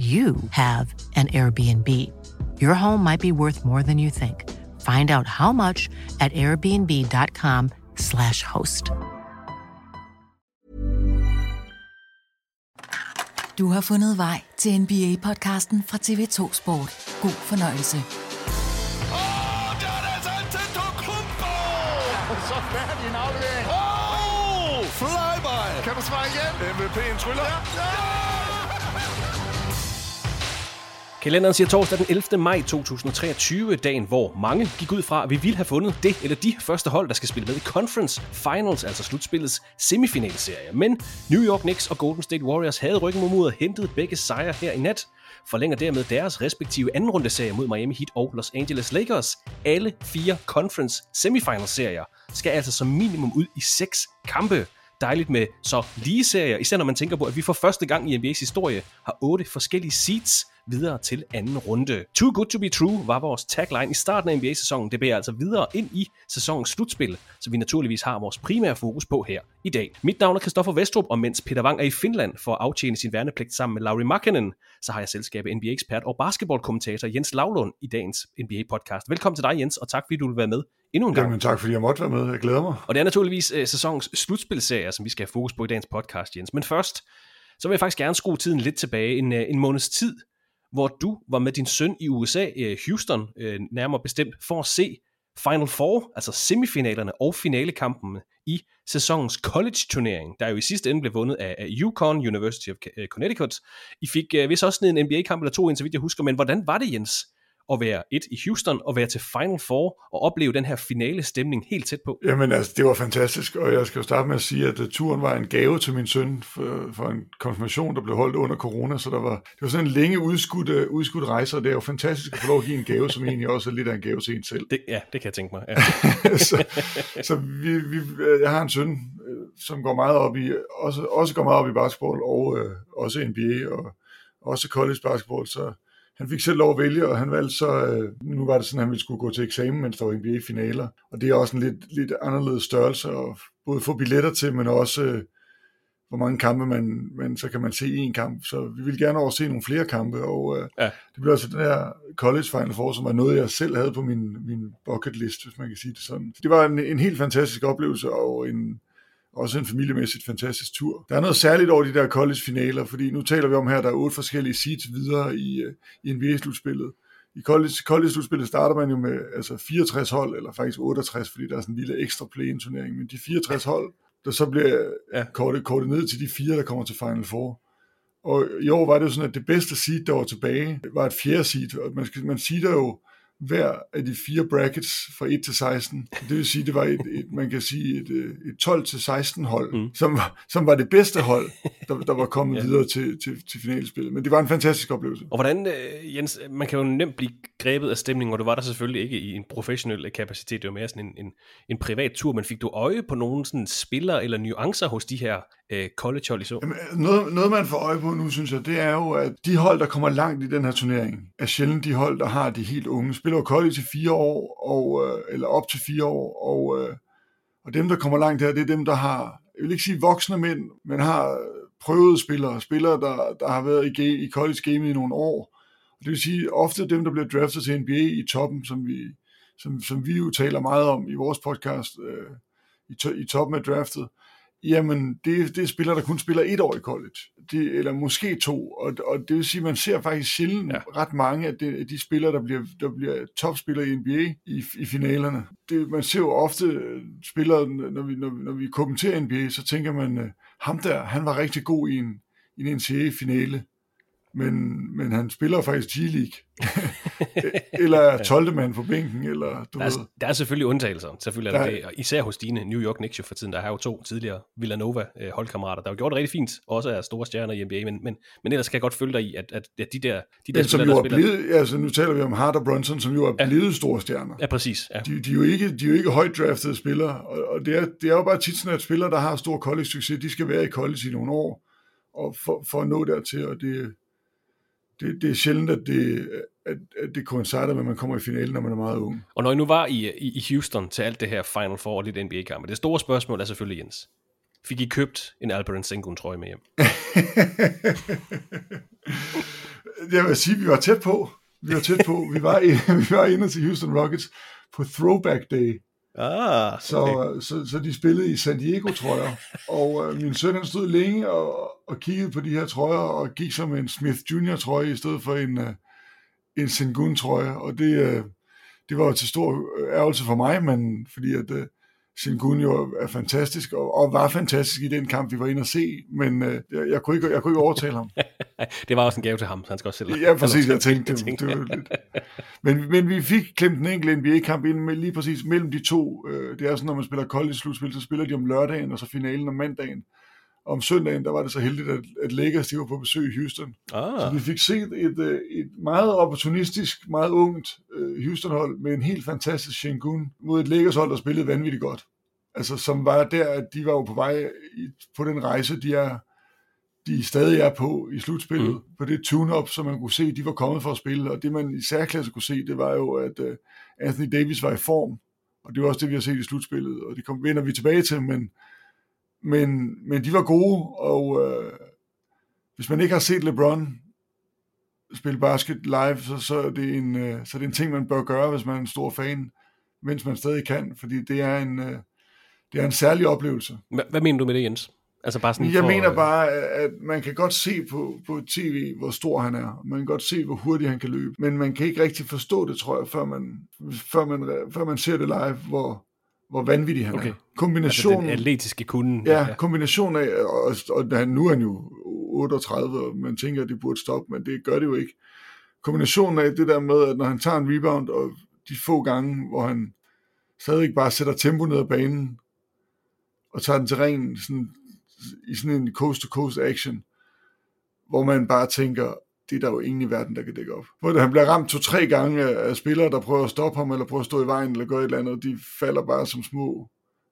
you have an Airbnb. Your home might be worth more than you think. Find out how much at airbnb.com/slash host. Du har fundet vej til NBA-podcasten fra TV2 Sport. God fornøjelse. Åh, der er det altså Antetokounmpo! Så færdig en aflevering. Åh, flyby! Kan du svare igen? MVP'en tryller. Ja! Kalenderen siger torsdag den 11. maj 2023, dagen hvor mange gik ud fra, at vi ville have fundet det eller de første hold, der skal spille med i Conference Finals, altså slutspillets semifinalserie. Men New York Knicks og Golden State Warriors havde ryggen mod og hentede begge sejre her i nat, forlænger dermed deres respektive anden runde serier mod Miami Heat og Los Angeles Lakers. Alle fire Conference semifinalserier skal altså som minimum ud i seks kampe dejligt med så lige serier, især når man tænker på, at vi for første gang i NBA's historie har otte forskellige seeds videre til anden runde. Too good to be true var vores tagline i starten af NBA-sæsonen. Det bliver altså videre ind i sæsonens slutspil, så vi naturligvis har vores primære fokus på her i dag. Mit navn er Christoffer Vestrup, og mens Peter Wang er i Finland for at aftjene sin værnepligt sammen med Lauri Markkanen, så har jeg selskabet NBA-ekspert og basketballkommentator Jens Lavlund i dagens NBA-podcast. Velkommen til dig, Jens, og tak fordi du vil være med endnu en gang. Jamen tak, fordi jeg måtte være med. Jeg glæder mig. Og det er naturligvis øh, sæsonens slutspilserie, som vi skal have fokus på i dagens podcast, Jens. Men først, så vil jeg faktisk gerne skrue tiden lidt tilbage, en, øh, en måneds tid, hvor du var med din søn i USA, øh, Houston, øh, nærmere bestemt, for at se Final Four, altså semifinalerne og finalekampen i sæsonens college-turnering, der jo i sidste ende blev vundet af, af UConn, University of øh, Connecticut. I fik øh, vist også en NBA-kamp eller to, ind, så vidt jeg husker, men hvordan var det, Jens, at være et i Houston og være til Final Four og opleve den her finale stemning helt tæt på? Jamen altså, det var fantastisk, og jeg skal jo starte med at sige, at uh, turen var en gave til min søn for, for en konfirmation, der blev holdt under corona, så der var, det var sådan en længe udskudt, uh, udskudt rejse, og det er jo fantastisk at få lov at give en gave, som egentlig også er lidt af en gave til en selv. Det, ja, det kan jeg tænke mig. Ja. så så vi, vi, jeg har en søn, øh, som går meget op i, også, også går meget op i basketball, og øh, også NBA, og også college basketball, så han fik selv lov at vælge, og han valgte så, øh, nu var det sådan, at han ville skulle gå til eksamen, mens der var NBA-finaler. Og det er også en lidt, lidt anderledes størrelse at både få billetter til, men også øh, hvor mange kampe man, man, så kan man se en kamp. Så vi vil gerne over se nogle flere kampe, og øh, ja. det blev altså den her College Final Four, som var noget, jeg selv havde på min, min bucket list, hvis man kan sige det sådan. Det var en, en helt fantastisk oplevelse, og en, også en familiemæssigt fantastisk tur. Der er noget særligt over de der college-finaler, fordi nu taler vi om her, at der er otte forskellige seeds videre i, i NBA-slutspillet. I college, college-slutspillet starter man jo med altså 64 hold, eller faktisk 68, fordi der er sådan en lille ekstra play-in-turnering, men de 64 hold, der så bliver ja. kortet, kortet ned til de fire, der kommer til Final Four. Og i år var det jo sådan, at det bedste seed, der var tilbage, var et fjerde seed. Man, skal, man seeder jo hver af de fire brackets fra 1 til 16. Det vil sige, det var et, et man kan sige et, øh, et 12 til 16 hold, mm. som, var, som var det bedste hold, der, der var kommet ja. videre til, til, til finalespillet. Men det var en fantastisk oplevelse. Og hvordan, øh, Jens, man kan jo nemt blive grebet af stemningen, og du var der selvfølgelig ikke i en professionel kapacitet, det var mere sådan en, en, en privat tur, men fik du øje på nogle sådan spillere eller nuancer hos de her øh, college-hold i så? Jamen, noget, noget, man får øje på nu, synes jeg, det er jo, at de hold, der kommer langt i den her turnering, er sjældent de hold, der har de helt unge. Spiller college i fire år, og, øh, eller op til fire år, og, øh, og dem, der kommer langt her, det er dem, der har, jeg vil ikke sige voksne mænd, men har prøvede spillere, spillere, der, der har været i, i college game i nogle år. Og det vil sige, ofte dem, der bliver draftet til NBA i toppen, som vi, som, som vi jo taler meget om i vores podcast, øh, i, to, i toppen af draftet, jamen det, det er spillere, der kun spiller et år i college, det, eller måske to, og, og det vil sige, at man ser faktisk sjældent ja. ret mange af de, af de spillere, der bliver, der bliver topspillere i NBA i, i finalerne. Det, man ser jo ofte spillere, når vi, når, når vi kommenterer NBA, så tænker man, øh, ham der, han var rigtig god i en, i en NCAA-finale men, men han spiller faktisk G-League. eller 12. mand på bænken, eller du der, er, ved. der er selvfølgelig undtagelser, selvfølgelig er der, der det, især hos dine New York Knicks for tiden, der har jo to tidligere Villanova øh, holdkammerater, der har gjort det rigtig fint, også er store stjerner i NBA, men, men, men ellers kan jeg godt følge dig i, at, at, at de der, de der ja, som jo er blevet, altså nu taler vi om Harder Brunson, som jo er ja. blevet store stjerner. Ja, præcis. Ja. De, de, er jo ikke, de er jo ikke højt draftede spillere, og, og det, er, det er jo bare tit sådan, at spillere, der har stor college-succes, de skal være i college i nogle år, og for, for at nå dertil, og det, det, det er sjældent, at det, at, at det med, at man kommer i finalen, når man er meget ung. Og når I nu var i, i, i Houston til alt det her Final Four og lidt NBA-kampe, det store spørgsmål er selvfølgelig, Jens, fik I købt en Albert Sengun trøje med hjem? Jeg vil sige, at vi var tæt på. Vi var tæt på. Vi var, i, vi var inde til Houston Rockets på Throwback Day. Ah, okay. så, så, så de spillede i San Diego, tror jeg. Og øh, min søn han stod længe og, og kiggede på de her trøjer, og gik som en Smith Junior trøje i stedet for en, øh, en Sengun trøje. Og det, øh, det var jo til stor ærgelse for mig, men fordi at øh, Sengun jo er fantastisk, og, og var fantastisk i den kamp, vi var inde og se, men øh, jeg, jeg, kunne ikke, jeg kunne ikke overtale ham. det var også en gave til ham, så han skal også selv... Ja, præcis, jeg tænkte, det, det var lidt. Men, men vi fik klemt en enkelt NBA-kamp ind med, lige præcis mellem de to. Øh, det er sådan, når man spiller college-slutspil, så spiller de om lørdagen, og så finalen om mandagen. Om søndagen, der var det så heldigt, at, at Lakers de var på besøg i Houston. Ah. Så vi fik set et, øh, et meget opportunistisk, meget ungt uh, Houston-hold med en helt fantastisk Shengun mod et Lakers-hold, der spillede vanvittigt godt. Altså, som var der, at de var jo på vej i, på den rejse, de er de stadig er på i slutspillet, mm. på det tune-up, som man kunne se, de var kommet for at spille, og det man i særklasse kunne se, det var jo, at uh, Anthony Davis var i form, og det var også det, vi har set i slutspillet, og det kom, vender vi tilbage til, men, men, men de var gode, og uh, hvis man ikke har set LeBron spille basket live, så, så, er det en, uh, så er det en ting, man bør gøre, hvis man er en stor fan, mens man stadig kan, fordi det er en, uh, det er en særlig oplevelse. Hvad mener du med det, Jens? Altså bare sådan jeg for, mener bare, at man kan godt se på, på tv, hvor stor han er. Man kan godt se, hvor hurtigt han kan løbe. Men man kan ikke rigtig forstå det, tror jeg, før man, før man, før man ser det live, hvor, hvor vanvittig han okay. er. Kombinationen, altså den atletiske kunden. Ja, ja. kombination af, og, og han, nu er han jo 38, og man tænker, at det burde stoppe, men det gør det jo ikke. Kombinationen af det der med, at når han tager en rebound, og de få gange, hvor han stadig bare sætter tempo ned ad banen, og tager den til ren sådan i sådan en coast-to-coast action, hvor man bare tænker, det er der jo ingen i verden, der kan dække op. Hvor han bliver ramt to-tre gange af spillere, der prøver at stoppe ham, eller prøver at stå i vejen, eller gøre et eller andet, de falder bare som små.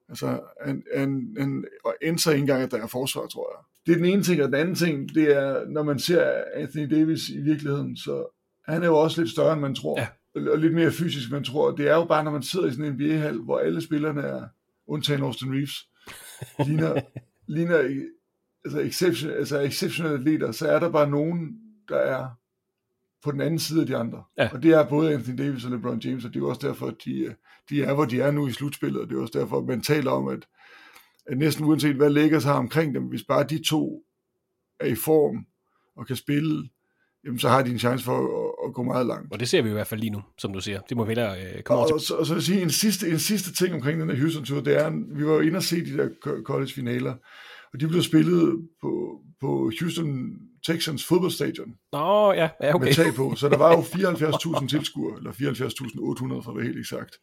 Altså, han, han, han indser ikke engang, at der er forsvar, tror jeg. Det er den ene ting, og den anden ting, det er, når man ser Anthony Davis i virkeligheden, så han er jo også lidt større, end man tror. Ja. Og lidt mere fysisk, end man tror. Det er jo bare, når man sidder i sådan en NBA-hal, hvor alle spillerne er, undtagen Austin Reeves, ligner ligner altså, exception, altså exceptionelle atleter, så er der bare nogen, der er på den anden side af de andre. Ja. Og det er både Anthony Davis og LeBron James, og det er også derfor, at de, de er, hvor de er nu i slutspillet, og det er også derfor, at man taler om, at, at næsten uanset hvad Lakers har omkring dem, hvis bare de to er i form og kan spille, jamen så har de en chance for at, at gå meget langt. Og det ser vi i hvert fald lige nu, som du siger. Det må vi hellere øh, komme og, over til. Og, og så vil jeg sige, en sidste, en sidste ting omkring den her Houston-tur, det er, vi var jo inde og se de der college-finaler, Og de blev spillet på, på Houston Texans fodboldstadion. Nå, ja, ja okay. Med tag på. Så der var jo 74.000 tilskuere, eller 74.800 for at være helt eksakt.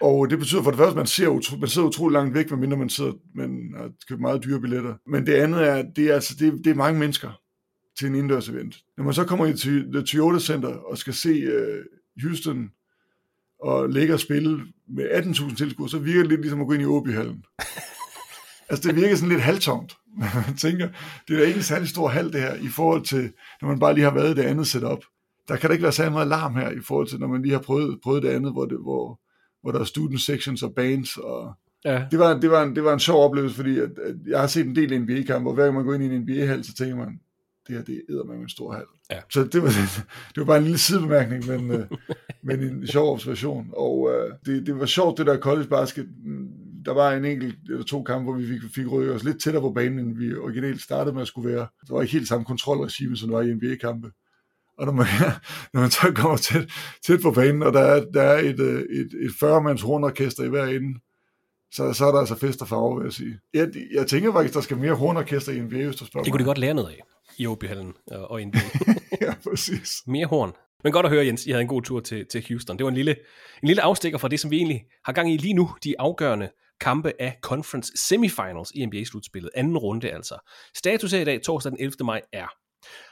Og det betyder for det første, at man, ser utro, man sidder utrolig langt væk, medmindre man, sidder, man har købt meget dyre billetter. Men det andet er, det er, altså, det, det er mange mennesker til en indendørs event. Når man så kommer i The Toyota Center og skal se uh, Houston og ligger og spille med 18.000 tilskuere, så virker det lidt ligesom at gå ind i Åbyhallen. altså det virker sådan lidt halvtomt. Man tænker, det er da ikke en særlig stor hal det her, i forhold til, når man bare lige har været i det andet setup. Der kan da ikke være særlig meget larm her, i forhold til, når man lige har prøvet, prøvet det andet, hvor, det, hvor, hvor der er student sections og bands. Og ja. det, var, det, var en, det var en sjov oplevelse, fordi at, at jeg har set en del NBA-kampe, og hver gang man går ind i en NBA-hal, så tænker man, det her, det er med en stor hal. Ja. Så det var, det var bare en lille sidebemærkning, men, øh, men en sjov observation. Og uh, det, det var sjovt, det der college basket. Der var en enkelt eller to kampe, hvor vi fik, fik rykket os lidt tættere på banen, end vi originalt startede med at skulle være. Der var ikke helt samme kontrolregime, som der var i NBA-kampe. Og når man, når man så kommer tæt, tæt på banen, og der er, der er et, øh, et, et 40-mands hornorkester i hver ende, så, så er der altså fest og farve, vil jeg sige. Jeg, jeg tænker faktisk, der skal mere hornorkester i NBA, hvis du spørger Det kunne de godt lære noget af i og, og NBA. ja, præcis. Mere horn. Men godt at høre, Jens, I havde en god tur til, til Houston. Det var en lille, en lille afstikker fra det, som vi egentlig har gang i lige nu, de afgørende kampe af Conference Semifinals i NBA-slutspillet. Anden runde altså. Status her i dag, torsdag den 11. maj, er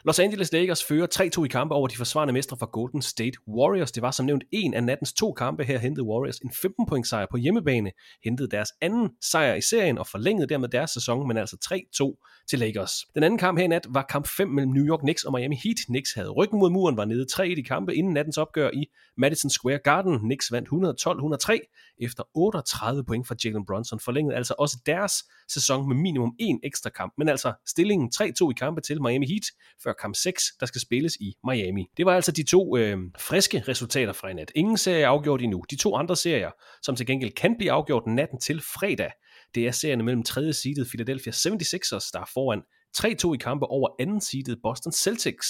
Los Angeles Lakers fører 3-2 i kampe over de forsvarende mestre fra Golden State Warriors. Det var som nævnt en af nattens to kampe. Her hentede Warriors en 15 point sejr på hjemmebane, hentede deres anden sejr i serien og forlængede dermed deres sæson, men altså 3-2 til Lakers. Den anden kamp her i nat var kamp 5 mellem New York Knicks og Miami Heat. Knicks havde ryggen mod muren, var nede 3 i kampe inden nattens opgør i Madison Square Garden. Knicks vandt 112-103 efter 38 point fra Jalen Brunson, forlængede altså også deres sæson med minimum en ekstra kamp, men altså stillingen 3-2 i kampe til Miami Heat, før kamp 6, der skal spilles i Miami. Det var altså de to øh, friske resultater fra i nat. Ingen serie er afgjort endnu. De to andre serier, som til gengæld kan blive afgjort natten til fredag, det er serierne mellem 3. seedet Philadelphia 76ers, der er foran 3-2 i kampe over anden seedet Boston Celtics.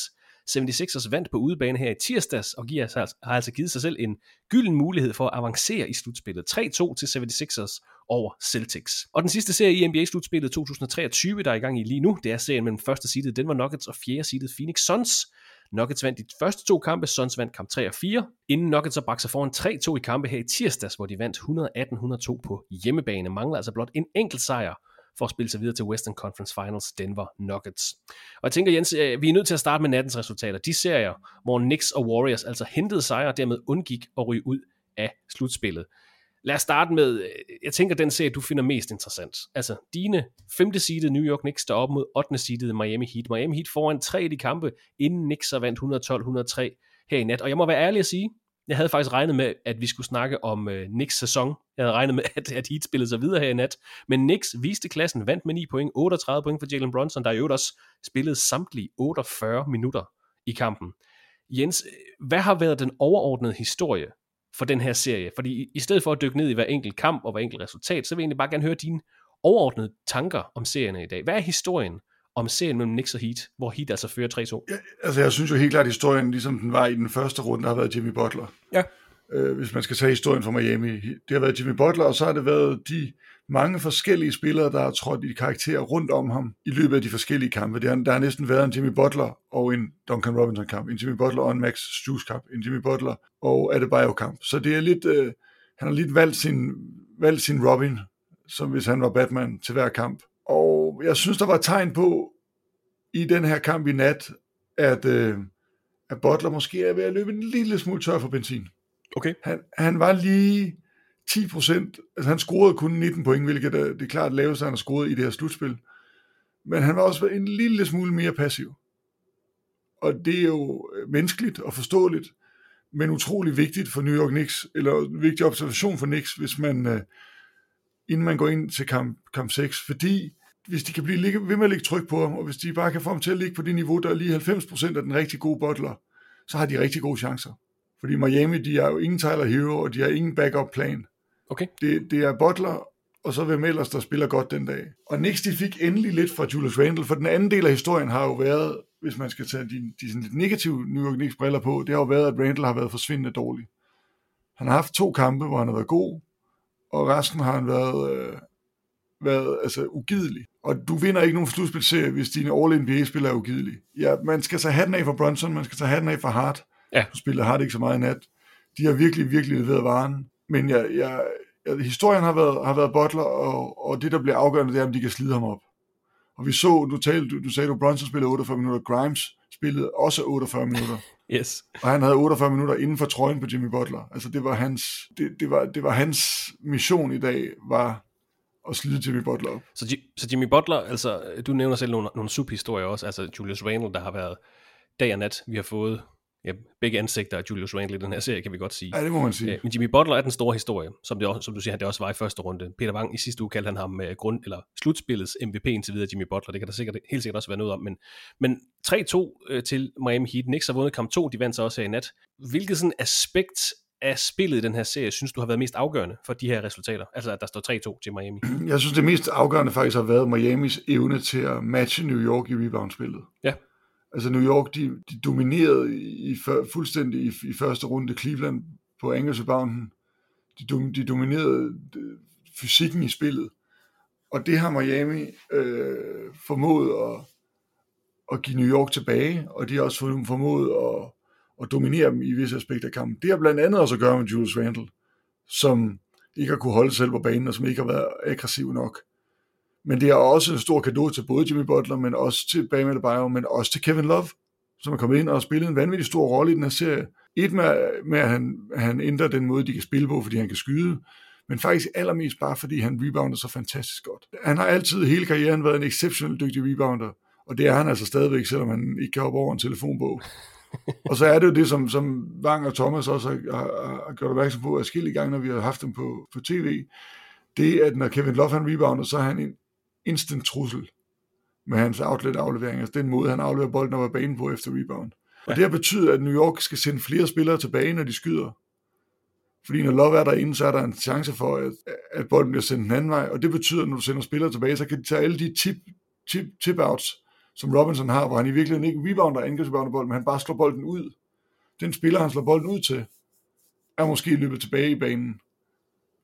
76ers vandt på udebane her i tirsdags, og giver, altså, har altså givet sig selv en gylden mulighed for at avancere i slutspillet. 3-2 til 76ers over Celtics. Og den sidste serie i NBA-slutspillet 2023, der er i gang i lige nu, det er serien mellem første seedet Denver Nuggets og fjerde seedet Phoenix Suns. Nuggets vandt de første to kampe, Suns vandt kamp 3 og 4, inden Nuggets så bragte sig foran 3-2 i kampe her i tirsdags, hvor de vandt 118-102 på hjemmebane. Mangler altså blot en enkelt sejr for at spille sig videre til Western Conference Finals Denver Nuggets. Og jeg tænker, Jens, øh, vi er nødt til at starte med nattens resultater. De serier, hvor Knicks og Warriors altså hentede sejre og dermed undgik at ryge ud af slutspillet. Lad os starte med, øh, jeg tænker, den serie, du finder mest interessant. Altså, dine femte seedede New York Knicks der op mod 8. seedede Miami Heat. Miami Heat foran tre i de kampe, inden Knicks har vandt 112-103 her i nat. Og jeg må være ærlig at sige, jeg havde faktisk regnet med, at vi skulle snakke om øh, Knicks sæson. Jeg havde regnet med, at, at Heat spillede sig videre her i nat. Men Knicks viste klassen, vandt med 9 point, 38 point for Jalen Brunson, der i øvrigt også spillede samtlige 48 minutter i kampen. Jens, øh, hvad har været den overordnede historie for den her serie? Fordi i, i stedet for at dykke ned i hver enkelt kamp og hver enkelt resultat, så vil jeg egentlig bare gerne høre dine overordnede tanker om serien i dag. Hvad er historien om serien mellem Knicks og Heat, hvor Heat altså fører 3-2? Ja, altså jeg synes jo helt klart, at historien, ligesom den var i den første runde, har været Jimmy Butler. Ja. Øh, hvis man skal tage historien fra Miami. Det har været Jimmy Butler, og så har det været de mange forskellige spillere, der har trådt i karakterer rundt om ham i løbet af de forskellige kampe. Der, der har næsten været en Jimmy Butler og en Duncan Robinson kamp, en Jimmy Butler og en Max Struz kamp, en Jimmy Butler og Adebayo kamp. Så det er lidt, øh, han har lidt valgt sin, valgt sin Robin, som hvis han var Batman til hver kamp. Og jeg synes, der var tegn på i den her kamp i nat, at, øh, at Butler måske er ved at løbe en lille smule tør for benzin. Okay. Han, han var lige 10 procent, altså han scorede kun 19 point, hvilket er, det er klart laveste, han har scoret i det her slutspil. Men han var også en lille smule mere passiv. Og det er jo øh, menneskeligt og forståeligt, men utrolig vigtigt for New York Knicks, eller en vigtig observation for Knicks, hvis man, øh, inden man går ind til kamp, kamp 6, fordi hvis de kan blive ligge, ved med at lægge tryk på ham, og hvis de bare kan få ham til at ligge på det niveau, der er lige 90% af den rigtig gode bottler, så har de rigtig gode chancer. Fordi Miami, de har jo ingen Tyler Hero, og de har ingen backup plan. Okay. Det, det er Butler, og så hvem ellers, der spiller godt den dag. Og Knicks, de fik endelig lidt fra Julius Randle, for den anden del af historien har jo været, hvis man skal tage de, de sådan lidt negative New York Knicks briller på, det har jo været, at Randle har været forsvindende dårlig. Han har haft to kampe, hvor han har været god, og resten har han været, øh, været altså, ugidelig. Og du vinder ikke nogen slutspilserie, hvis dine All-NBA-spillere er ugidelige. Ja, man skal tage hatten af for Brunson, man skal tage hatten af for Hart. Ja. Du spiller Hart ikke så meget i nat. De har virkelig, virkelig leveret varen. Men jeg, jeg, jeg, historien har været, har været Butler, og, og det, der bliver afgørende, det er, om de kan slide ham op. Og vi så, du, talte, du, du sagde, at Brunson spillede 48 minutter, Grimes spillede også 48 minutter. Yes. Og han havde 48 minutter inden for trøjen på Jimmy Butler. Altså det var hans, det, det var, det var hans mission i dag, var at slide Jimmy Butler op. Så, så Jimmy Butler, altså du nævner selv nogle, nogle subhistorier også, altså Julius Randle, der har været dag og nat, vi har fået ja, begge ansigter af Julius Randle i den her serie, kan vi godt sige. Ja, det må man sige. Ja, men Jimmy Butler er den store historie, som, det også, som du siger, det også var i første runde. Peter Wang i sidste uge kaldte han ham uh, grund, eller slutspillets MVP indtil videre, Jimmy Butler. Det kan der sikkert, helt sikkert også være noget om. Men, men 3-2 uh, til Miami Heat. Knicks har vundet kamp 2, de vandt så også her i nat. Hvilket sådan aspekt af spillet i den her serie, synes du har været mest afgørende for de her resultater? Altså, at der står 3-2 til Miami. Jeg synes, det mest afgørende faktisk har været Miamis evne til at matche New York i rebound-spillet. Ja. Altså New York, de, de dominerede i, fuldstændig i, i første runde Cleveland på Angelsbounden. De, dom, de dominerede øh, fysikken i spillet. Og det har Miami øh, formået at, at give New York tilbage, og de har også formået at, at dominere dem i visse aspekter af kampen. Det har blandt andet også at gøre med Julius Randle, som ikke har kunne holde sig selv på banen, og som ikke har været aggressiv nok. Men det er også en stor gave til både Jimmy Butler, men også til Bam Adebayo, men også til Kevin Love, som er kommet ind og spillet en vanvittig stor rolle i den her serie. Et med, med at han, han ændrer den måde, de kan spille på, fordi han kan skyde, men faktisk allermest bare, fordi han rebounder så fantastisk godt. Han har altid hele karrieren været en exceptionelt dygtig rebounder, og det er han altså stadigvæk, selvom han ikke kan hoppe over en telefonbog. og så er det jo det, som, som Wang og Thomas også har, har, har gjort opmærksom på forskellige gange, når vi har haft dem på, på tv, det er, at når Kevin Love han rebounder, så er han en instant trussel med hans outlet-aflevering, altså den måde, han afleverer bolden over banen på efter rebound. Og det har betydet, at New York skal sende flere spillere tilbage, når de skyder. Fordi når Love er derinde, så er der en chance for, at, at bolden bliver sendt den anden vej, og det betyder, at når du sender spillere tilbage, så kan de tage alle de tip, tip, tip-outs, som Robinson har, hvor han i virkeligheden ikke rebounder angrebsrebounder bolden, men han bare slår bolden ud. Den spiller, han slår bolden ud til, er måske løbet tilbage i banen.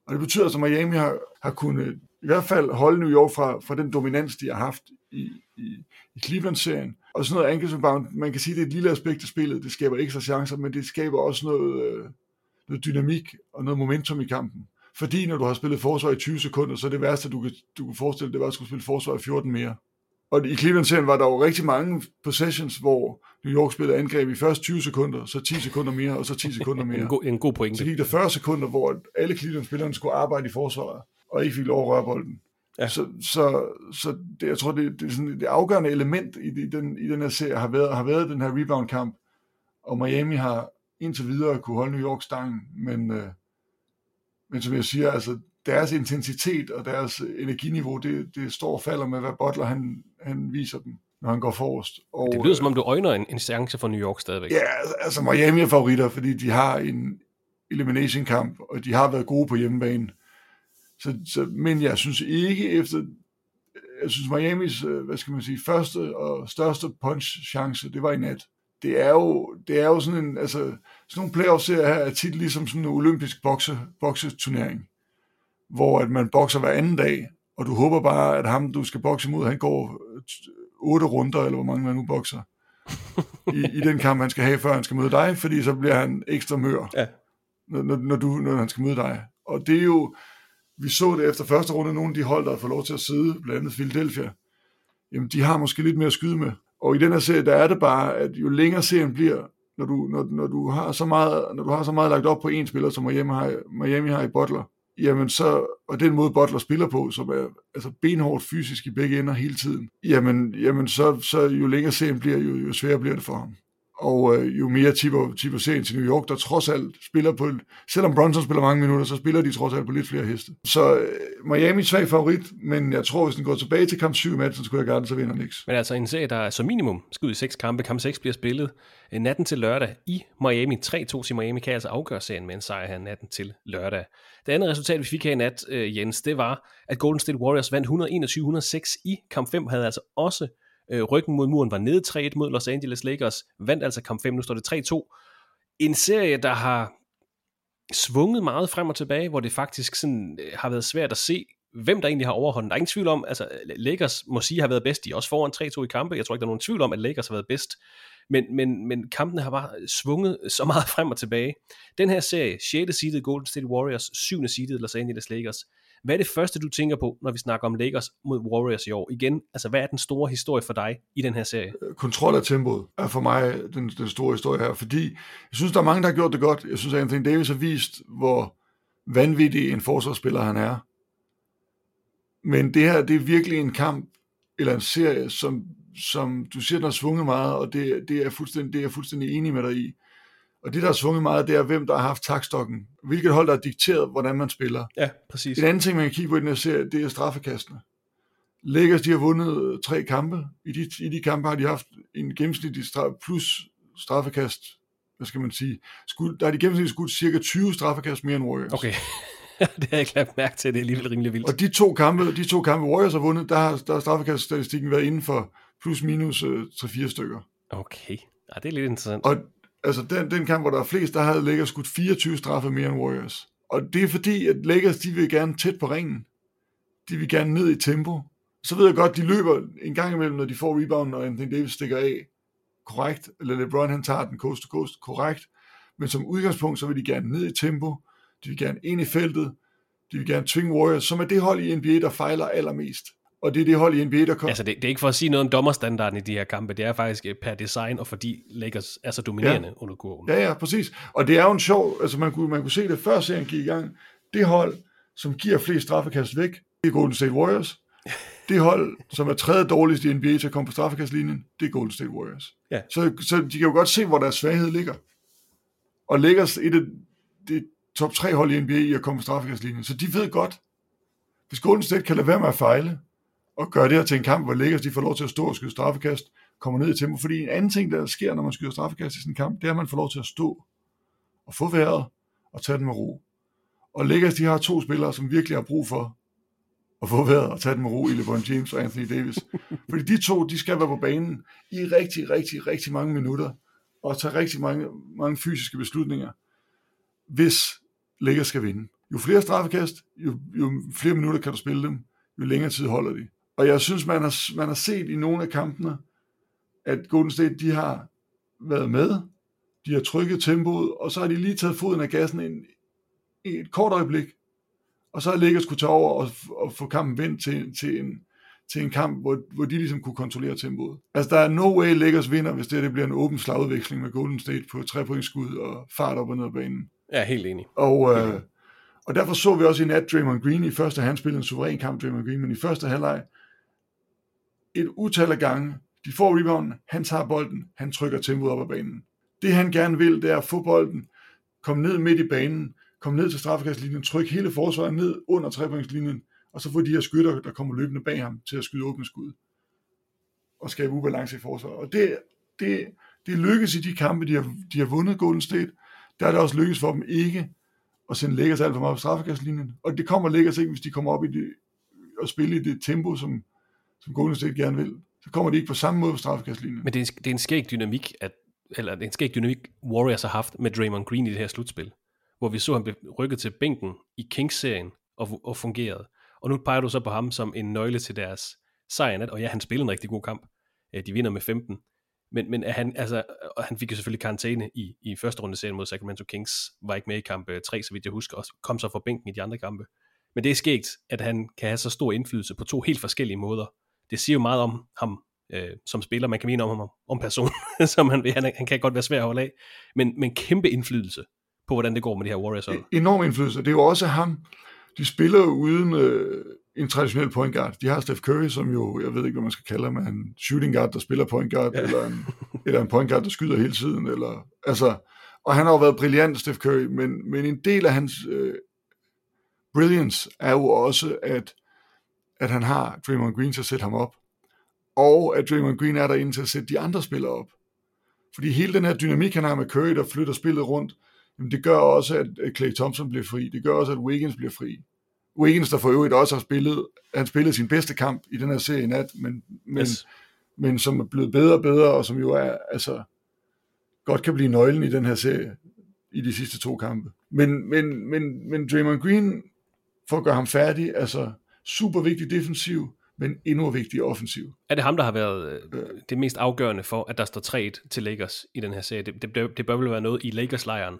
Og det betyder, at Miami har, har kunnet i hvert fald holde New York fra, fra den dominans, de har haft i, i, i Cleveland-serien. Og sådan noget angrebsrebound, man kan sige, det er et lille aspekt af spillet, det skaber ekstra chancer, men det skaber også noget, øh, noget dynamik og noget momentum i kampen. Fordi når du har spillet forsvar i 20 sekunder, så er det værste, du kan, du kan forestille det var at skulle spille forsvar i 14 mere. Og i Cleveland-serien var der jo rigtig mange possessions, hvor New York spillede angreb i først 20 sekunder, så 10 sekunder mere, og så 10 sekunder mere. en, god, en god pointe. Så gik der 40 sekunder, hvor alle Cleveland-spillerne skulle arbejde i forsvaret og ikke fik lov at røre bolden. Ja. Så, så, så det, jeg tror, det, det, er sådan, det afgørende element i, i, den, i den her serie har været, har været den her rebound-kamp, og Miami har indtil videre kunne holde New York stangen, men, øh, men som jeg siger, altså deres intensitet og deres energiniveau, det, det står og falder med, hvad Butler han, han viser dem, når han går forrest. Og, det lyder som om, du øjner en, en chance for New York stadigvæk. Ja, altså, altså Miami er favoritter, fordi de har en elimination kamp, og de har været gode på hjemmebane. Så, så, men jeg synes ikke efter, jeg synes Miamis, øh, hvad skal man sige, første og største punch-chance, det var i nat. Det er jo, det er jo sådan en, altså, sådan nogle playoff-serier her er tit ligesom sådan en olympisk bokse, bokseturnering, hvor at man bokser hver anden dag, og du håber bare, at ham, du skal bokse imod, han går otte runder, eller hvor mange man nu bokser, i, i den kamp, han skal have, før han skal møde dig, fordi så bliver han ekstra mør, ja. når, når, du, når han skal møde dig. Og det er jo, vi så det efter første runde, nogle af de hold, der får lov til at sidde, blandt andet Philadelphia, jamen de har måske lidt mere at skyde med. Og i den her serie, der er det bare, at jo længere serien bliver, når du, når, når du, har, så meget, når du har så meget lagt op på en spiller, som Miami har, Miami har i Butler, jamen så, og den måde Butler spiller på, som er altså benhårdt fysisk i begge ender hele tiden, jamen, jamen så, så jo længere serien bliver, jo, jo sværere bliver det for ham og øh, jo mere tipper, tipper serien til New York, der trods alt spiller på, selvom Brunson spiller mange minutter, så spiller de trods alt på lidt flere heste. Så øh, Miami er svag favorit, men jeg tror, hvis den går tilbage til kamp 7 i Madison Square Garden, så vinder Knicks. Men altså en serie, der er som minimum skal ud i seks kampe. Kamp 6 bliver spillet øh, natten til lørdag i Miami. 3-2 til Miami kan altså afgøre serien med en sejr her natten til lørdag. Det andet resultat, vi fik her i nat, øh, Jens, det var, at Golden State Warriors vandt 121-106 i kamp 5, havde altså også Øh, ryggen mod muren var nede 3-1 mod Los Angeles Lakers, vandt altså kamp 5, nu står det 3-2. En serie, der har svunget meget frem og tilbage, hvor det faktisk sådan, øh, har været svært at se, hvem der egentlig har overhånden. Der er ingen tvivl om, altså Lakers må sige har været bedst. De er også foran 3-2 i kampe. Jeg tror ikke, der er nogen tvivl om, at Lakers har været bedst. Men, men, men kampene har bare svunget så meget frem og tilbage. Den her serie, 6. seedet Golden State Warriors, 7. seedet Los Angeles Lakers. Hvad er det første, du tænker på, når vi snakker om Lakers mod Warriors i år? Igen, altså hvad er den store historie for dig i den her serie? Øh, kontrol af tempoet er for mig den, den store historie her, fordi jeg synes, der er mange, der har gjort det godt. Jeg synes, at Anthony Davis har vist, hvor vanvittig en forsvarsspiller han er. Men det her, det er virkelig en kamp, eller en serie, som, som du siger, den har svunget meget, og det, det, er fuldstændig, det er jeg fuldstændig enig med dig i. Og det, der har svunget meget, det er, hvem der har haft takstokken. Hvilket hold, der har dikteret, hvordan man spiller. Ja, præcis. En anden ting, man kan kigge på i den her serie, det er straffekastene. Lakers, de har vundet tre kampe. I de, I de kampe har de haft en gennemsnitlig straf, plus straffekast, hvad skal man sige, skud, der er de gennemsnitligt skudt cirka 20 straffekast mere end Warriors. Okay. det har jeg ikke lagt mærke til, det er alligevel rimelig vildt. Og de to kampe, de to kampe Warriors har vundet, der har, der har straffekaststatistikken været inden for plus minus uh, 3-4 stykker. Okay, ja, det er lidt interessant. Og altså den, den kamp, hvor der er flest, der havde Lakers skudt 24 straffe mere end Warriors. Og det er fordi, at Lakers, de vil gerne tæt på ringen. De vil gerne ned i tempo. Så ved jeg godt, de løber en gang imellem, når de får rebound, og Anthony Davis stikker af. Korrekt. Eller LeBron, han tager den coast to coast. Korrekt. Men som udgangspunkt, så vil de gerne ned i tempo. De vil gerne ind i feltet. De vil gerne tvinge Warriors, som er det hold i NBA, der fejler allermest. Og det er det hold i NBA, der kommer. Altså, det, det er ikke for at sige noget om dommerstandarden i de her kampe. Det er faktisk per design, og fordi Lakers er så dominerende ja. under kurven. Ja, ja, præcis. Og det er jo en sjov, altså man kunne, man kunne se det før serien gik i gang. Det hold, som giver flest straffekast væk, det er Golden State Warriors. Det hold, som er tredje dårligst i NBA til at komme på straffekastlinjen, det er Golden State Warriors. Ja. Så, så de kan jo godt se, hvor deres svaghed ligger. Og Lakers et af det top 3 hold i NBA i at komme på straffekastlinjen. Så de ved godt, hvis Golden State kan lade være med at fejle, og gøre det her til en kamp, hvor Lakers de får lov til at stå og skyde straffekast, kommer ned i tempo. Fordi en anden ting, der sker, når man skyder straffekast i sådan en kamp, det er, at man får lov til at stå og få vejret og tage den med ro. Og Lakers, de har to spillere, som virkelig har brug for at få vejret og tage den med ro i LeBron James og Anthony Davis. Fordi de to, de skal være på banen i rigtig, rigtig, rigtig mange minutter og tage rigtig mange, mange fysiske beslutninger, hvis Lakers skal vinde. Jo flere straffekast, jo, jo flere minutter kan du spille dem, jo længere tid holder de. Og jeg synes, man har, man har set i nogle af kampene, at Golden State, de har været med, de har trykket tempoet, og så har de lige taget foden af gassen en, et kort øjeblik, og så har Lakers kunne tage over og, og få kampen vendt til, til, en, til en kamp, hvor, hvor de ligesom kunne kontrollere tempoet. Altså, der er no way Lakers vinder, hvis det, det bliver en åben slagudveksling med Golden State på tre skud og fart op og ned ad banen. Ja, helt enig. Og, øh, og derfor så vi også i nat Draymond Green i første, han spillede en suveræn kamp, Draymond Green, men i første halvleg, et utal af gange, de får rebounden, han tager bolden, han trykker tempoet op ad banen. Det han gerne vil, det er at få bolden, komme ned midt i banen, komme ned til straffekastlinjen, trykke hele forsvaret ned under trepointslinjen, og så få de her skytter, der kommer løbende bag ham, til at skyde åbne skud. Og skabe ubalance i forsvaret. Og det, det, det lykkes i de kampe, de har, de har vundet Golden State. Der er det også lykkes for dem ikke at sende Lakers alt for meget på straffekastlinjen. Og det kommer Lakers ikke, hvis de kommer op i det, og spille i det tempo, som, som Golden State gerne vil. Så kommer de ikke på samme måde på straffekastlinjen. Men det er en, det er en skæg dynamik, at, eller det er en skæg dynamik, Warriors har haft med Draymond Green i det her slutspil. Hvor vi så ham blive rykket til bænken i Kings-serien og, og fungerede. Og nu peger du så på ham som en nøgle til deres sejr, og ja, han spillede en rigtig god kamp. Øh, de vinder med 15. Men, men han, altså, og han fik jo selvfølgelig karantæne i, i første runde serien mod Sacramento Kings, var ikke med i kamp øh, 3, så vidt jeg husker, og kom så fra bænken i de andre kampe. Men det er skægt, at han kan have så stor indflydelse på to helt forskellige måder. Det siger jo meget om ham øh, som spiller, man kan mene om ham, om person, som han, han, han kan godt være svær at holde af, men, men kæmpe indflydelse på, hvordan det går med de her Warriors. E- enorm indflydelse. Det er jo også ham, de spiller uden øh, en traditionel point guard. De har Steph Curry, som jo, jeg ved ikke, hvad man skal kalde ham, en shooting guard, der spiller point guard, ja. eller, en, eller en point guard, der skyder hele tiden. Eller, altså, og han har jo været brilliant, Steph Curry, men, men en del af hans øh, brilliance er jo også, at, at han har Draymond Green til at sætte ham op, og at Draymond Green er derinde til at sætte de andre spillere op. Fordi hele den her dynamik, han har med Curry, der flytter spillet rundt, jamen det gør også, at Clay Thompson bliver fri. Det gør også, at Wiggins bliver fri. Wiggins, der for øvrigt også har spillet, han spillede sin bedste kamp i den her serie i nat, men, men, yes. men som er blevet bedre og bedre, og som jo er, altså, godt kan blive nøglen i den her serie i de sidste to kampe. Men, men, men, men Draymond Green, for at gøre ham færdig, altså, super vigtig defensiv, men endnu vigtigere offensiv. Er det ham, der har været øh, det mest afgørende for, at der står 3-1 til Lakers i den her serie? Det, det, det bør vel være noget i Lakers-lejren,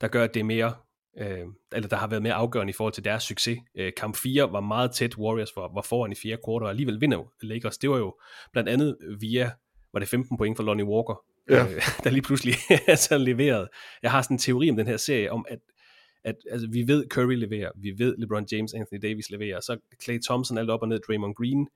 der gør, at det er mere, øh, eller der har været mere afgørende i forhold til deres succes. Øh, kamp 4 var meget tæt, Warriors var, var foran i fjerde kvartal, og alligevel vinder Lakers. Det var jo blandt andet via, var det 15 point for Lonnie Walker, Ja. øh, der lige pludselig altså leverede. Jeg har sådan en teori om den her serie, om at at altså, vi ved, Curry leverer, vi ved, LeBron James, Anthony Davis leverer, så Clay Thompson alt op og ned, Draymond Green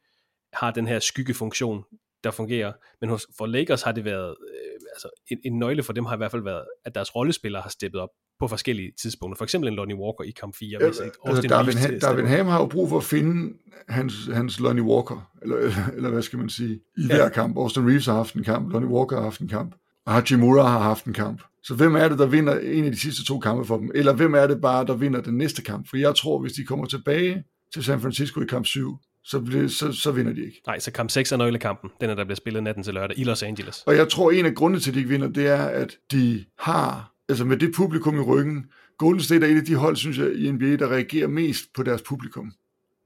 har den her skyggefunktion, der fungerer, men hos, for Lakers har det været, øh, altså en, en nøgle for dem har i hvert fald været, at deres rollespillere har steppet op på forskellige tidspunkter, for eksempel en Lonnie Walker i kamp 4, Ja, hvis ikke altså, Austin Darvin, at Darvin. Ham har jo brug for at finde hans, hans Lonnie Walker, eller, eller, eller hvad skal man sige, i Ja. hver kamp. Austin Reeves har haft en kamp, Lonnie Walker har haft en kamp, og Hachimura har haft en kamp. Så hvem er det, der vinder en af de sidste to kampe for dem? Eller hvem er det bare, der vinder den næste kamp? For jeg tror, hvis de kommer tilbage til San Francisco i kamp 7, så, bliver, så, så vinder de ikke. Nej, så kamp 6 er nøglekampen, den er der bliver spillet natten til lørdag i Los Angeles. Og jeg tror, en af grundene til, at de ikke vinder, det er, at de har, altså med det publikum i ryggen, Golden State er et af de hold, synes jeg, i NBA, der reagerer mest på deres publikum.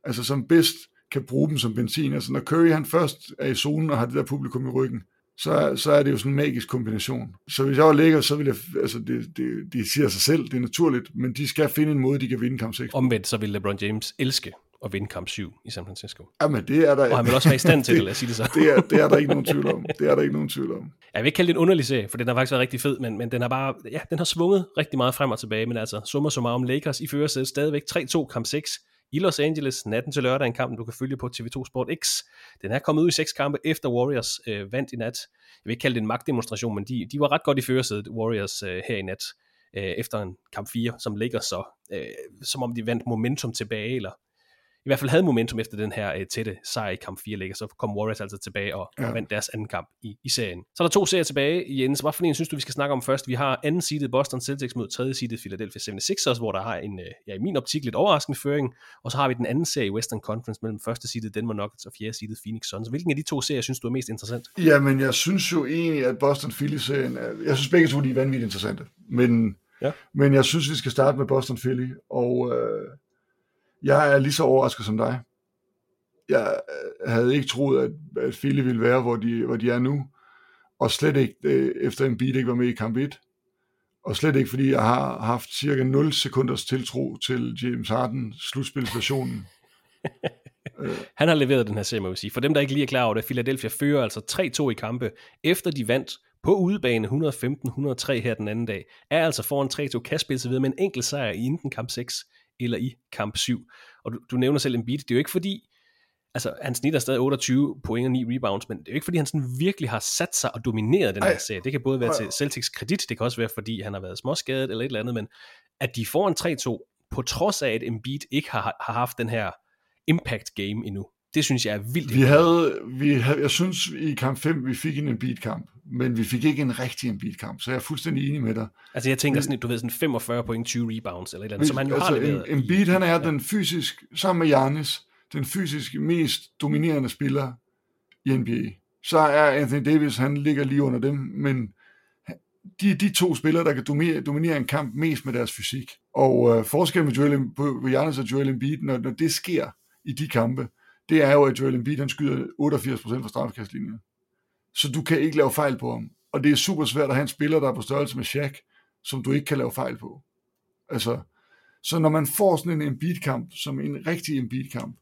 Altså som bedst kan bruge dem som benzin. Altså når Curry han først er i zonen og har det der publikum i ryggen, så, er- så er det jo sådan en magisk kombination. Så hvis jeg var lækker, så ville jeg, altså det, det, det siger sig selv, det er naturligt, men de skal finde en måde, de kan vinde kamp 6. Omvendt så vil LeBron James elske at vinde kamp 7 i San Francisco. Jamen det er der, Og han vil også være i stand til det, lad os sige det så. det, er, det er der ikke nogen tvivl om. Det er der ikke nogen tvivl om. Jeg vil ikke kalde det en underlig serie, for den har faktisk været rigtig fed, men, men den har bare, ja, den har svunget rigtig meget frem og tilbage, men altså, summa summarum Lakers i førersædet stadigvæk 3-2 kamp 6 i Los Angeles, natten til lørdag, en kamp, du kan følge på TV2 Sport X. Den er kommet ud i seks kampe efter Warriors øh, vandt i nat. Jeg vil ikke kalde det en magtdemonstration, men de, de var ret godt i førersædet, Warriors, øh, her i nat, øh, efter en kamp 4, som ligger så, øh, som om de vandt momentum tilbage, eller i hvert fald havde momentum efter den her øh, tætte sejr i kamp 4 ligger, så kom Warriors altså tilbage og, ja. Og vandt deres anden kamp i, i serien. Så er der to serier tilbage, Jens. Hvad for en synes du, vi skal snakke om først? Vi har anden seedet Boston Celtics mod tredje seedet Philadelphia 76ers, hvor der har en, øh, ja, i min optik, lidt overraskende føring. Og så har vi den anden serie i Western Conference mellem første seedet Denver Nuggets og fjerde seedet Phoenix Suns. Hvilken af de to serier synes du er mest interessant? Jamen, jeg synes jo egentlig, at Boston Philly-serien, er, jeg synes begge to, de er vanvittigt interessante. Men, Ja. men jeg synes, vi skal starte med Boston Philly, og øh, jeg er lige så overrasket som dig. Jeg øh, havde ikke troet, at, at Philly ville være, hvor de, hvor de er nu, og slet ikke øh, efter en beat ikke var med i kamp 1. Og slet ikke, fordi jeg har haft cirka 0 sekunders tiltro til James Harden slutspilsversionen. Han har leveret den her serie, må vi sige. For dem, der ikke lige er klar over det, Philadelphia fører altså 3-2 i kampe, efter de vandt på udebane 115-103 her den anden dag, er altså foran 3-2, kan spille sig videre med en enkelt sejr i enten kamp 6 eller i kamp 7. Og du, du nævner selv en beat, det er jo ikke fordi, altså han snitter stadig 28 point og 9 rebounds, men det er jo ikke fordi, han sådan virkelig har sat sig og domineret den her Ej. serie. Det kan både være til Celtics kredit, det kan også være fordi, han har været småskadet eller et eller andet, men at de får en 3-2, på trods af, at Embiid ikke har, har haft den her impact game endnu. Det synes jeg er vildt. Vi havde, vi havde, jeg synes i kamp 5, vi fik en Embiid-kamp, men vi fik ikke en rigtig Embiid-kamp, så jeg er fuldstændig enig med dig. Altså jeg tænker sådan, du ved, sådan 45 point, 20 rebounds, eller et eller andet, som han jo altså, har leveret. En, Embiid, han er den fysisk, sammen med Giannis, den fysisk mest dominerende spiller i NBA. Så er Anthony Davis, han ligger lige under dem, men de, de to spillere, der kan dominere, dominere en kamp mest med deres fysik. Og øh, forskellen med Joel, på, på Giannis og Joel Embiid, når, når det sker i de kampe, det er jo, at Joel Embiid, han skyder 88% fra straffekastlinjen. Så du kan ikke lave fejl på ham. Og det er super svært at have en spiller, der er på størrelse med Shaq, som du ikke kan lave fejl på. Altså, så når man får sådan en Embiid-kamp, som en rigtig Embiid-kamp,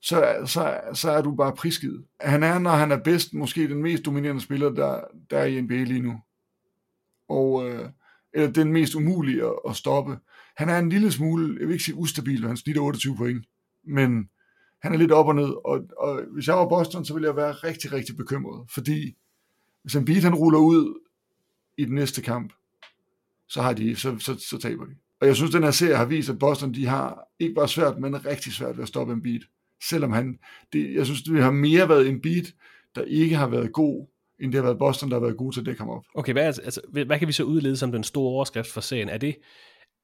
så, så, så er du bare prisgivet. Han er, når han er bedst, måske den mest dominerende spiller, der, der er i NBA lige nu. Og, øh, eller den mest umulige at, at stoppe. Han er en lille smule, jeg vil ikke sige ustabil, han snitter 28 point, men han er lidt op og ned, og, og hvis jeg var Boston, så ville jeg være rigtig, rigtig bekymret, fordi hvis Embiid han ruller ud i den næste kamp, så, har de, så, så, så taber de. Og jeg synes, den her serie har vist, at Boston de har ikke bare svært, men rigtig svært ved at stoppe Embiid. Selvom han, det, jeg synes, det har mere været Embiid, der ikke har været god, end det har været Boston, der har været god til at dække ham op. Okay, hvad, er, altså, hvad hvad kan vi så udlede som den store overskrift for serien? Er det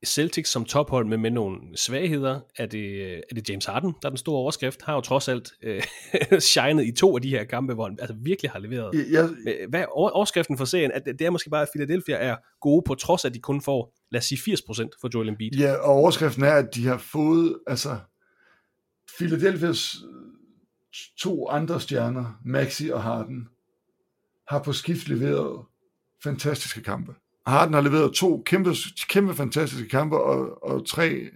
Celtics som tophold med, med nogle svagheder? Er det, er det James Harden, der er den store overskrift? Har jo trods alt øh, shined i to af de her kampe, hvor han altså, virkelig har leveret. Jeg, Øh, Hvad er over- overskriften for serien? At det det er måske bare, at Philadelphia er gode, på trods af, at de kun får, lad os sige, 80% for Joel Embiid. Ja, og overskriften er, at de har fået, altså, Philadelphia's to andre stjerner, Maxi og Harden, har på skift leveret fantastiske kampe. Harden har leveret to kæmpe, kæmpe fantastiske kampe og, og tre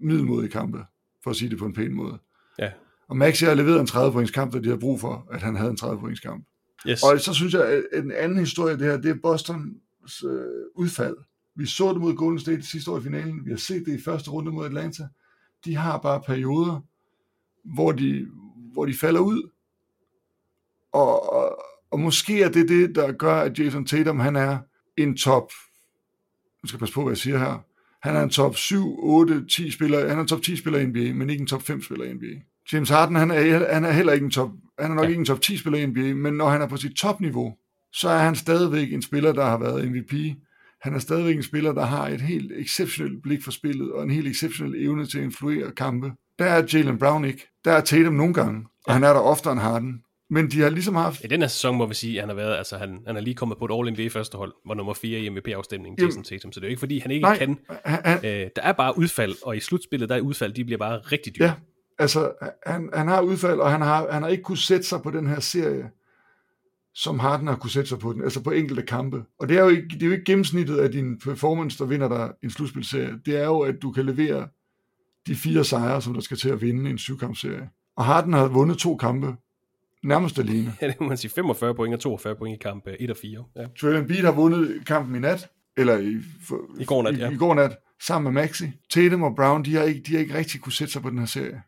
middelmodige kampe, for at sige det på en pæn måde. Ja. Og Maxi har leveret en 30 points kamp, da de har brug for, at han havde en 30 points kamp. Yes. Og så synes jeg, at en anden historie det her, det er Bostons øh, udfald. Vi så det mod Golden State sidste år i finalen. Vi har set det i første runde mod Atlanta. De har bare perioder, hvor de, hvor de falder ud. Og, og, og måske er det det, der gør, at Jason Tatum, han er en top, nu skal jeg passe på, hvad jeg siger her, han er en top 7, 8, 10 spiller, han er en top 10 spiller i NBA, men ikke en top 5 spiller i NBA. James Harden, han er, han er heller ikke en top, han er nok ja. ikke en top 10 spiller i NBA, men når han er på sit topniveau, så er han stadigvæk en spiller, der har været MVP. Han er stadigvæk en spiller, der har et helt exceptionelt blik for spillet, og en helt exceptionel evne til at influere kampe. Der er Jalen Brown ikke. Der er Tatum nogle gange, og han er der oftere end Harden. Men de har ligesom haft... I den her sæson må vi sige, at han har været, altså han, han er lige kommet på et All-NBA første hold, var nummer 4 i MVP-afstemningen, Jason Tatum, så det er jo ikke fordi, han ikke Nej, kan. Han, øh, der er bare udfald, og i slutspillet, der er udfald, de bliver bare rigtig dyre. Ja, altså han, han har udfald, og han har, han har ikke kunne sætte sig på den her serie, som Harden har kunne sætte sig på den, altså på enkelte kampe. Og det er jo ikke, det er jo ikke gennemsnittet af din performance, der vinder dig en slutspilserie. Det er jo, at du kan levere de fire sejre, som der skal til at vinde en syvkampserie. Og Harden har vundet to kampe, nærmest alene. Ja, det må man sige. 45 point og 42 point i kamp 1 og 4. Ja. Joel Embiid har vundet kampen i nat, eller i, for, I går nat, i, ja. i går nat, sammen med Maxi. Tatum og Brown, de har, ikke, de har ikke rigtig kunne sætte sig på den her serie.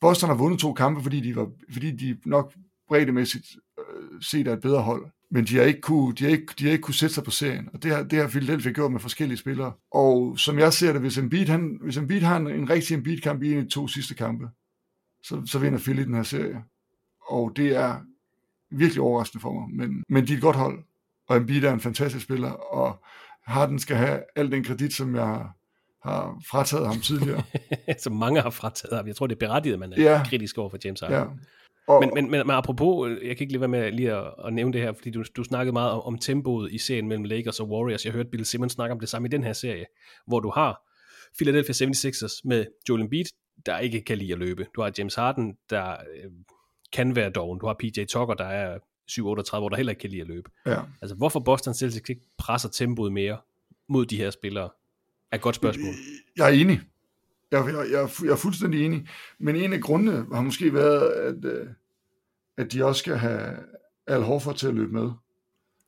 Boston har vundet to kampe, fordi de, var, fordi de nok breddemæssigt øh, set er et bedre hold. Men de har ikke kunne, de har ikke, de har ikke kunne sætte sig på serien, og det har, det har Philadelphia gjort med forskellige spillere. Og som jeg ser det, hvis Embiid, han, hvis Embiid har en, en rigtig Embiid-kamp i en af de to sidste kampe, så, så vinder Philly den her serie. Og det er virkelig overraskende for mig, men, men de er et godt hold, og Embiid er en fantastisk spiller, og Harden skal have al den kredit, som jeg har, frataget ham tidligere. Som mange har frataget ham. Jeg tror, det er berettiget, man er Ja. kritisk over for James Harden. ja. Og, Men, men, men, men apropos, øh, jeg kan ikke lade være med lige at, at nævne det her, fordi du, du snakkede meget om, om tempoet i serien mellem Lakers og Warriors. Jeg hørte Bill Simmons snakke om det samme i den her serie, hvor du har Philadelphia 76ers med Joel Embiid, der ikke kan lide at løbe. Du har James Harden, der øh, kan være doven. Du har PJ Tucker, der er 7-38, hvor der heller ikke kan lide at løbe. ja. Altså, hvorfor Boston Celtics ikke presser tempoet mere mod de her spillere, er et godt spørgsmål. Jeg er enig. Jeg, jeg, jeg, er jeg er fuldstændig enig. Men en af grundene har måske været, at, øh, at de også skal have Al Horford til at løbe med.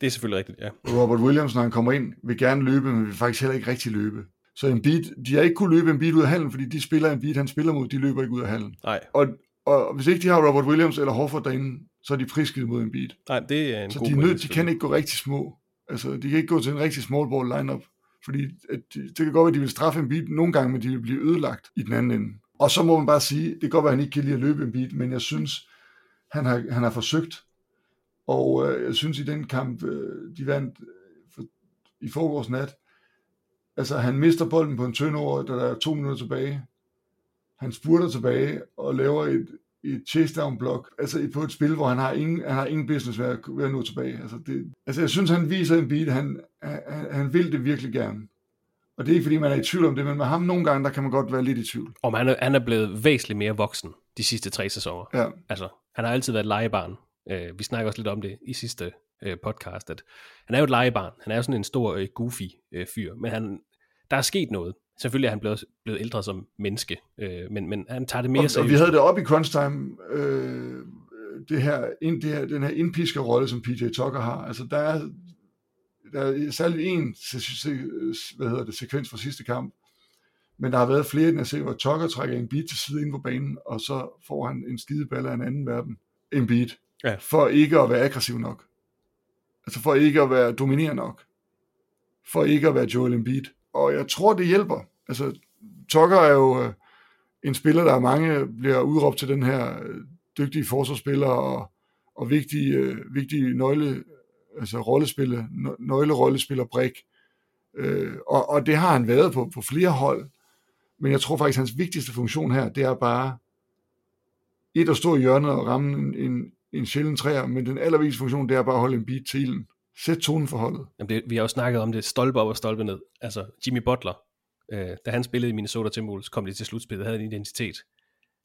Det er selvfølgelig rigtigt, ja. Robert Williams, når han kommer ind, vil gerne løbe, men vil faktisk heller ikke rigtig løbe. Så Embiid, de har ikke kunne løbe Embiid ud af hallen, fordi de spiller Embiid, han spiller mod, de løber ikke ud af hallen. Nej, Og, og hvis ikke de har Robert Williams eller Horford derinde, så er de prisgivet mod Embiid. nej det er en Så god de, er nødt, de kan ikke gå rigtig små. Altså, de kan ikke gå til en rigtig small ball lineup. Fordi at de, det kan godt være, at de vil straffe en beat nogle gange, men de vil blive ødelagt i den anden ende. Og så må man bare sige, det kan godt være, at han ikke kan lide at løbe en beat, men jeg synes, han har, han har forsøgt. Og øh, jeg synes, i den kamp, øh, de vandt øh, for, i forgårs nat, altså han mister bolden på en turnover, da der er to minutter tilbage. Han spurter tilbage og laver et, et chase down block, altså på et spil, hvor han har ingen, han har ingen business ved at, ved at nå tilbage. Altså, det, altså jeg synes, han viser en beat, han, han, han vil det virkelig gerne. Og det er ikke, fordi man er i tvivl om det, men med ham nogle gange, der kan man godt være lidt i tvivl. Om han er, han er blevet væsentligt mere voksen de sidste tre sæsoner. Ja, Altså, han har altid været et legebarn. Øh, vi snakker også lidt om det i sidste øh, podcast, at han er jo et legebarn. Han er jo sådan en stor, øh, goofy øh, fyr, men han, der er sket noget. Selvfølgelig er han blevet, blevet ældre som menneske, øh, men, men han tager det mere og, og seriøst. vi havde det op i crunch time, øh, det her, ind, det her, den her indpiskerrolle, som PJ Tucker har. Altså, der er, der er særligt en se, se, hvad hedder det, sekvens fra sidste kamp, men der har været flere den her serie, hvor Tucker trækker en beat til side inde på banen, og så får han en skideball af en anden verden. En beat. Ja. For ikke at være aggressiv nok. Altså for ikke at være dominerende nok. For ikke at være Joel Embiid. Og jeg tror, det hjælper. Altså, Tucker er jo øh, en spiller, der er mange bliver udråbt til den her øh, dygtige forsvarsspiller og, og vigtige, øh, vigtige nøgle, altså rollespiller, nø- nøglerollespiller brik. Øh, og, og det har han været på, på flere hold. Men jeg tror faktisk, hans vigtigste funktion her, det er bare et at stå i hjørnet og ramme en, en, en sjælden træer, men den allervigtigste funktion, det er bare at holde en beat til ilden. Sæt tonen for holdet. Jamen det, vi har jo snakket om det stolpe op og stolpe ned. Altså Jimmy Butler, øh, da han spillede i Minnesota Timberwolves, kom de til slutspillet, havde en identitet.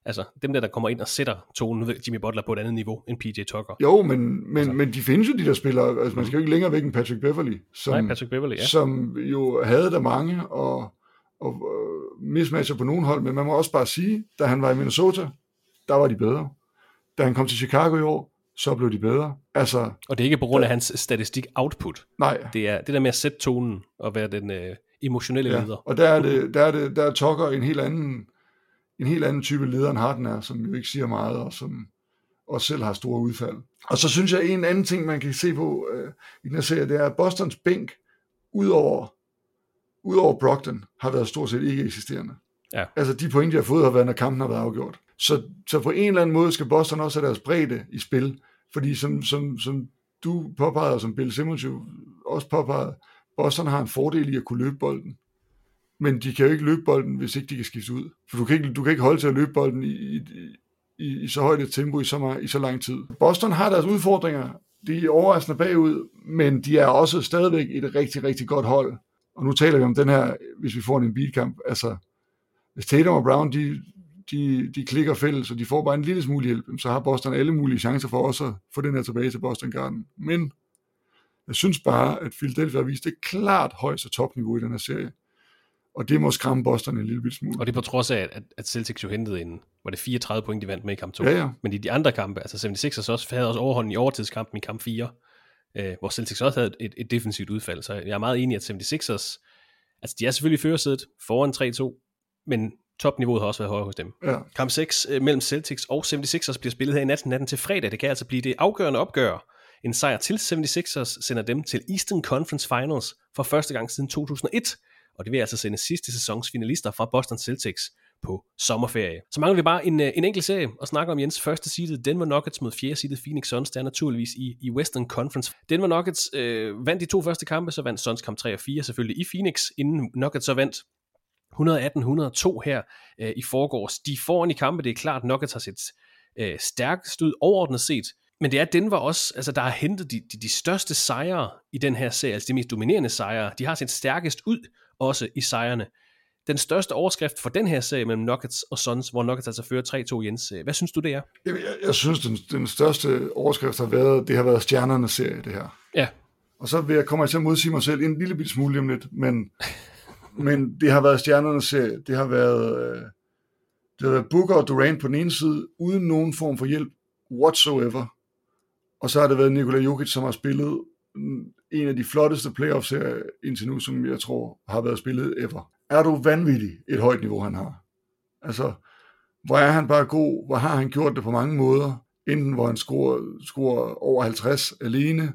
Altså, dem der, der kommer ind og sætter tonen, ved Jimmy Butler på et andet niveau end PJ Tucker. Jo, men, men, altså. men de findes jo, de der spillere. Altså, man skal jo ikke længere væk end Patrick Beverly. Som, Nej, Patrick Beverly, ja. Som jo havde der mange, og, og uh, mismatcher på nogen hold, men man må også bare sige, da han var i Minnesota, der var de bedre. Da han kom til Chicago i år, så blev de bedre. Altså, og det er ikke på grund af hans statistik output. Nej. Det er det der med at sætte tonen og være den øh, emotionelle ja. leder. Og der er, det, der, er det, der er Tucker en helt anden en helt anden type leder end Harden er, som jo ikke siger meget, og som også selv har store udfald. Og så synes jeg, en anden ting, man kan se på øh, i den her serie, det er, at Bostons bænk, udover, udover Brockton, har været stort set ikke eksisterende. Ja. Altså de point, de har fået, har været, når kampen har været afgjort. Så, så på en eller anden måde skal Boston også have deres bredde i spil, fordi som, som, som du påpegede, og som Bill Simmons jo også påpegede, Boston har en fordel i at kunne løbe bolden men de kan jo ikke løbe bolden, hvis ikke de kan skifte ud. For du kan ikke, du kan ikke holde til at løbe bolden i, i, i, i så højt et tempo i så, meget, i så lang tid. Boston har deres udfordringer. De er overraskende bagud, men de er også stadigvæk et rigtig, rigtig godt hold. Og nu taler vi om den her, hvis vi får en beatkamp. Altså, hvis Tatum og Brown, de, de, de klikker fælles, og de får bare en lille smule hjælp, så har Boston alle mulige chancer for også at få den her tilbage til Boston Garden. Men jeg synes bare, at Philadelphia har vist et klart højeste topniveau i den her serie. Og det må skræmme Boston en lille smule. Og det er på trods af, at, at Celtics jo hentede en, var det 34 point, de vandt med i kamp 2. Ja, ja. Men i de andre kampe, altså 76ers også, havde også overhånden i overtidskampen i kamp 4, øh, hvor Celtics også havde et, et defensivt udfald. Så jeg er meget enig i, at 76ers, altså de er selvfølgelig i førersædet foran 3-2, men topniveauet har også været højere hos dem. Ja. Kamp 6 øh, mellem Celtics og 76ers bliver spillet her i natten, natten til fredag. Det kan altså blive det afgørende opgør. En sejr til 76ers sender dem til Eastern Conference Finals for første gang siden 2001 og det vil altså sende sidste sæsons finalister fra Boston Celtics på sommerferie. Så mangler vi bare en, øh, en enkelt serie og snakke om Jens første seedet Denver Nuggets mod fjerde seedet Phoenix Suns. Der er naturligvis i, i Western Conference. Denver Nuggets øh, vandt de to første kampe, så vandt Suns kamp 3 og 4 selvfølgelig i Phoenix, inden Nuggets så vandt 118-102 her øh, i forgårs. De foran i kampe, det er klart, Nuggets har set øh, stærkest ud overordnet set, men det er Denver også, altså der har hentet de, de, de største sejre i den her serie, altså de mest dominerende sejre. De har set stærkest ud også i sejrene. Den største overskrift for den her serie mellem Nuggets og Suns, hvor Nuggets altså fører 3-2, Jens. Hvad synes du, det er? Jeg, jeg, jeg synes, den, den største overskrift har været, det har været stjernernes serie, det her. Ja. Og så vil jeg komme til at modsige mig selv en lille smule om lidt, men, men det har været stjernernes serie. Det har været, øh, det har været Booker og Durant på den ene side, uden nogen form for hjælp whatsoever. Og så har det været Nikola Jokic, som har spillet en af de flotteste playoffs her indtil nu, som jeg tror har været spillet ever. Er du vanvittig et højt niveau, han har? Altså, hvor er han bare god, hvor har han gjort det på mange måder, enten hvor han scorer, scorer over 50 alene,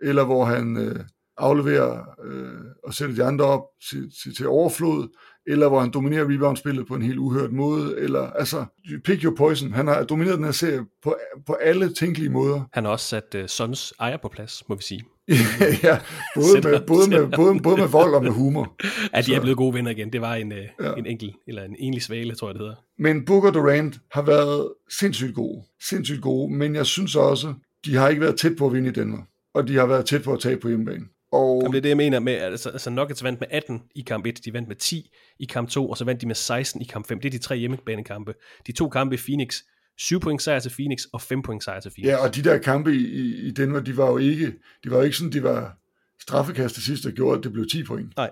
eller hvor han øh, afleverer øh, og sætter de andre op til, til, til overflod, eller hvor han dominerer rebound-spillet på en helt uhørt måde, eller altså, pick your poison. Han har domineret den her serie på, på alle tænkelige måder. Han har også sat uh, Sons ejer på plads, må vi sige. ja, både med, både, med, både, både med vold og med humor. Ja, de er blevet gode venner igen. Det var en, uh, ja. en enkel, eller en enlig svale, tror jeg det hedder. Men Booker Durant har været sindssygt gode. Sindssygt gode, men jeg synes også, de har ikke været tæt på at vinde i Danmark. Og de har været tæt på at tabe på hjemmebane. Og... Jamen, det er det, jeg mener med, altså, altså Nuggets vandt med 18 i kamp 1, de vandt med 10 i kamp 2, og så vandt de med 16 i kamp 5. Det er de tre hjemmebanekampe. De to kampe i Phoenix, 7 point sejr til Phoenix og 5 point sejr til Phoenix. Ja, og de der kampe i, i, Denver, de var jo ikke, de var jo ikke sådan, de var straffekast til sidst, der gjorde, at det blev 10 point. Nej.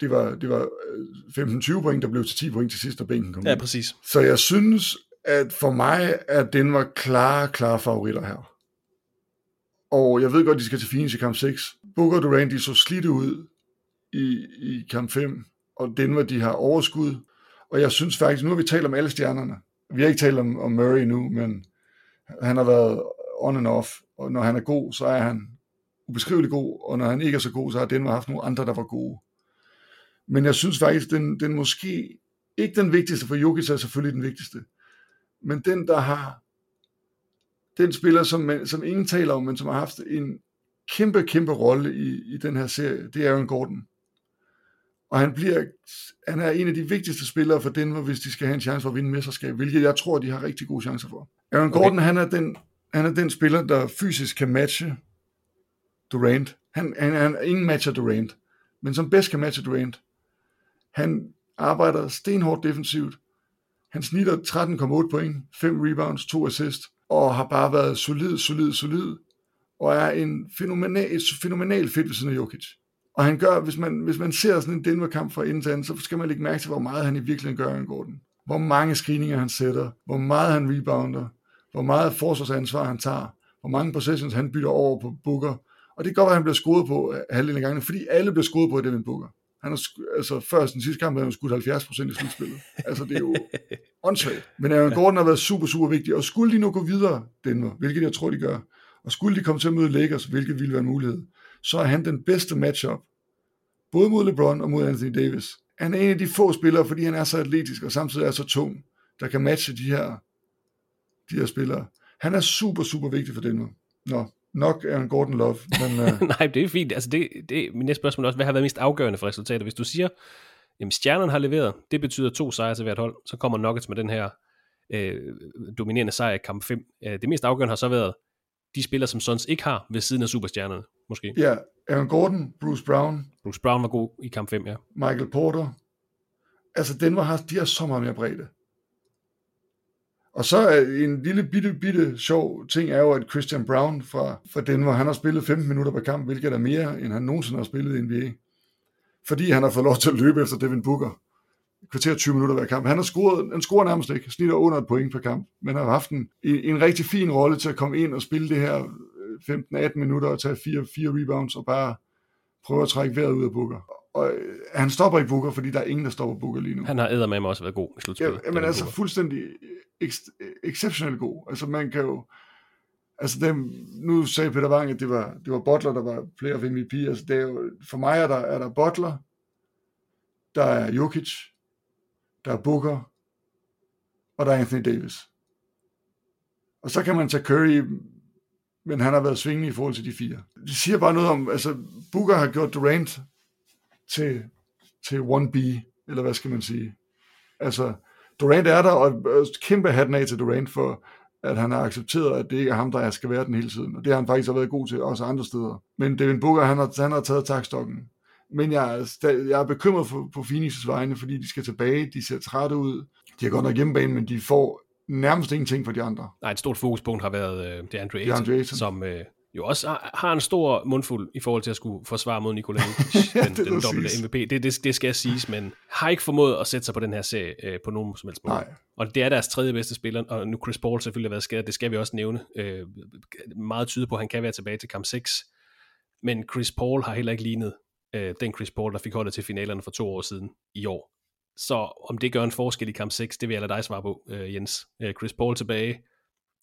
Det var, det var 15-20 øh, point, der blev til 10 point til sidst, da bænken kom Ja, præcis. Så jeg synes, at for mig er Denver klare, klare favoritter her. Og jeg ved godt, de skal til Phoenix i kamp 6. Booker Durant, de så slidte ud i, i kamp 5, og Denver, de har overskud. Og jeg synes faktisk, nu har vi talt om alle stjernerne. Vi har ikke talt om, om Murray nu, men han har været on and off, og når han er god, så er han ubeskrivelig god, og når han ikke er så god, så har Denver haft nogle andre, der var gode. Men jeg synes faktisk, den, den måske, ikke den vigtigste, for Jokic er selvfølgelig den vigtigste, men den, der har den spiller, som, man, som ingen taler om, men som har haft en kæmpe, kæmpe rolle i, i den her serie, det er Aaron Gordon. Og han, bliver, han er en af de vigtigste spillere for Denver, hvis de skal have en chance for at vinde mesterskab, hvilket jeg tror, de har rigtig gode chancer for. Aaron Gordon, okay. han, er den, han er den spiller, der fysisk kan matche Durant. Han, han, han ingen matcher Durant, men som bedst kan matche Durant. Han arbejder stenhårdt defensivt. Han snitter 13,8 point, 5 rebounds, 2 assist, og har bare været solid, solid, solid, og er en fænomenal, fænomenal fedt ved siden af Jokic. Og han gør, hvis man, hvis man ser sådan en Denver-kamp fra enden til anden, så skal man lægge mærke til, hvor meget han i virkeligheden gør, går den. Hvor mange screeninger han sætter, hvor meget han rebounder, hvor meget forsvarsansvar han tager, hvor mange possessions han bytter over på Booker. Og det kan godt være, at han bliver skruet på halvdelen af gangen, fordi alle bliver skruet på i Devin Booker. Han har, altså før den sidste kamp, havde han skudt 70 procent i slutspillet. altså det er jo åndssvagt. Men Aaron Gordon har været super, super vigtig, og skulle de nu gå videre, Denver, hvilket jeg tror, de gør, og skulle de komme til at møde Lakers, hvilket ville være en mulighed, så er han den bedste matchup, både mod LeBron og mod Anthony Davis. Han er en af de få spillere, fordi han er så atletisk og samtidig er så tung, der kan matche de her, de her spillere. Han er super, super vigtig for Denver. Nå, nok er en Gordon Love. Men, uh... Nej, det er fint. Altså det, det, min næste spørgsmål er også, hvad har været mest afgørende for resultatet? Hvis du siger, jamen stjernerne har leveret, det betyder to sejre til hvert hold, så kommer Nuggets med den her øh, dominerende sejr i kamp 5. Øh, det mest afgørende har så været de spillere, som Suns ikke har ved siden af superstjernerne, måske. Ja, Aaron Gordon, Bruce Brown. Bruce Brown var god i kamp 5, ja. Michael Porter. Altså, Denver har, de har så meget mere bredde. Og så er en lille bitte, bitte sjov ting er jo, at Christian Brown fra, fra Denver, han har spillet 15 minutter per kamp, hvilket er mere, end han nogensinde har spillet i NBA. Fordi han har fået lov til at løbe efter Devin Booker. Kvarter 20 minutter hver kamp. Han har scoret, han scorer nærmest ikke, snitter under et point per kamp, men har haft en, en rigtig fin rolle til at komme ind og spille det her 15-18 minutter og tage fire, fire rebounds og bare prøve at trække vejret ud af Booker. Og øh, han stopper ikke Booker, fordi der er ingen, der stopper Booker lige nu. Han har med også været god i slutspillet. Ja, men altså Booker. fuldstændig exceptionelt god. Altså man kan jo, altså dem, nu sagde Peter Wang, at det var, det var Butler, der var player of MVP. Altså det er jo, for mig er der, er der Butler, der er Jokic, der er Booker, og der er Anthony Davis. Og så kan man tage Curry, men han har været svingende i forhold til de fire. Det siger bare noget om, altså Booker har gjort Durant til, til 1B, eller hvad skal man sige. Altså, Durant er der, og kæmpe hatten af til Durant for, at han har accepteret, at det ikke er ham, der skal være den hele tiden. Og det har han faktisk været god til, også andre steder. Men Devin Booker, han har, han har taget takstokken. Men jeg er, jeg er bekymret for, på Phoenix' vegne, fordi de skal tilbage, de ser trætte ud. De har godt nok hjemmebane, men de får nærmest ingenting for de andre. Nej, et stort fokuspunkt har været uh, det Andre Ayton, Andre Ayton. som uh, jo også har en stor mundfuld i forhold til at skulle forsvare mod Nikola Jokic, den, den dobbelte MVP. Det, det, det skal jeg siges, men har ikke formået at sætte sig på den her serie øh, på nogen som helst måde. Nej. Og det er deres tredje bedste spiller, og nu Chris Paul selvfølgelig har været skadet, det skal vi også nævne. Øh, meget tyder på, at han kan være tilbage til kamp 6. Men Chris Paul har heller ikke lignet øh, den Chris Paul, der fik holdet til finalerne for to år siden i år. Så om det gør en forskel i kamp 6, det vil jeg lade dig svare på, øh, Jens. Øh, Chris Paul tilbage,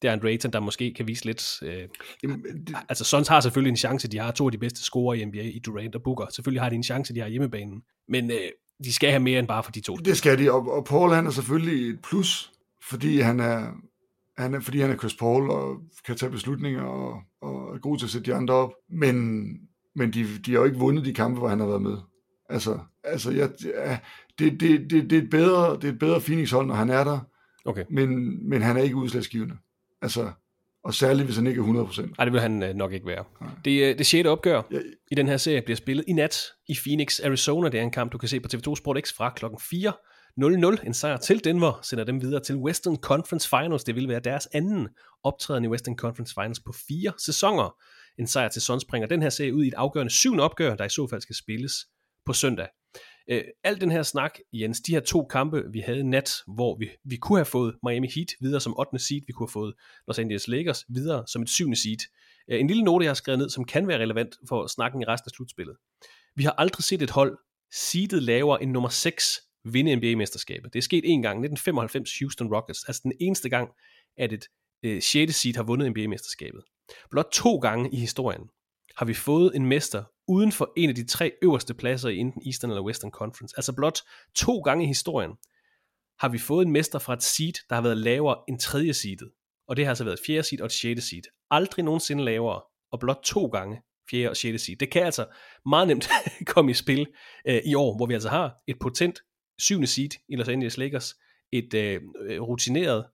det er en Ayton, der måske kan vise lidt... Øh, Jamen, det... Altså, Suns har selvfølgelig en chance. De har to af de bedste scorer i NBA, i Durant og Booker. Selvfølgelig har de en chance, de har hjemmebanen. Men øh, de skal have mere end bare for de to. Det skal de, og, og Paul han er selvfølgelig et plus, fordi han er, han er, fordi han er Chris Paul og kan tage beslutninger og, og er god til at sætte de andre op. Men, men de, de har jo ikke vundet de kampe, hvor han har været med. Altså, altså jeg, det, det, det, det, er et bedre, det er et bedre Phoenix-hold, når han er der. Okay. Men, men han er ikke udslagsgivende. Altså, og særligt, hvis han ikke er 100%. Nej, det vil han øh, nok ikke være. Det, øh, det sjette opgør ja. i den her serie bliver spillet i nat i Phoenix, Arizona. Det er en kamp, du kan se på TV2 Sport X fra klokken 4. 0-0. En sejr til Denver sender dem videre til Western Conference Finals. Det vil være deres anden optræden i Western Conference Finals på fire sæsoner. En sejr til Suns bringer den her serie ud i et afgørende syvende opgør, der i så fald skal spilles på søndag. Øh, al den her snak, Jens, de her to kampe, vi havde nat, hvor vi, vi kunne have fået Miami Heat videre som 8. seed, vi kunne have fået Los Angeles Lakers videre som et 7. seed. Øh, en lille note, jeg har skrevet ned, som kan være relevant for snakken i resten af slutspillet. Vi har aldrig set et hold seedet lavere end nummer 6 vinde NBA-mesterskabet. Det er sket en gang, 1995 Houston Rockets, altså den eneste gang, at et øh, 6. seed har vundet NBA-mesterskabet. Blot to gange i historien har vi fået en mester uden for en af de tre øverste pladser i enten Eastern eller Western Conference. Altså blot to gange i historien har vi fået en mester fra et seed, der har været lavere end tredje seedet. Og det har altså været fjerde seed og et sjette seed. Aldrig nogensinde lavere, og blot to gange fjerde og sjette seed. Det kan altså meget nemt komme i spil øh, i år, hvor vi altså har et potent syvende seed i Los Angeles Lakers, et øh, øh rutineret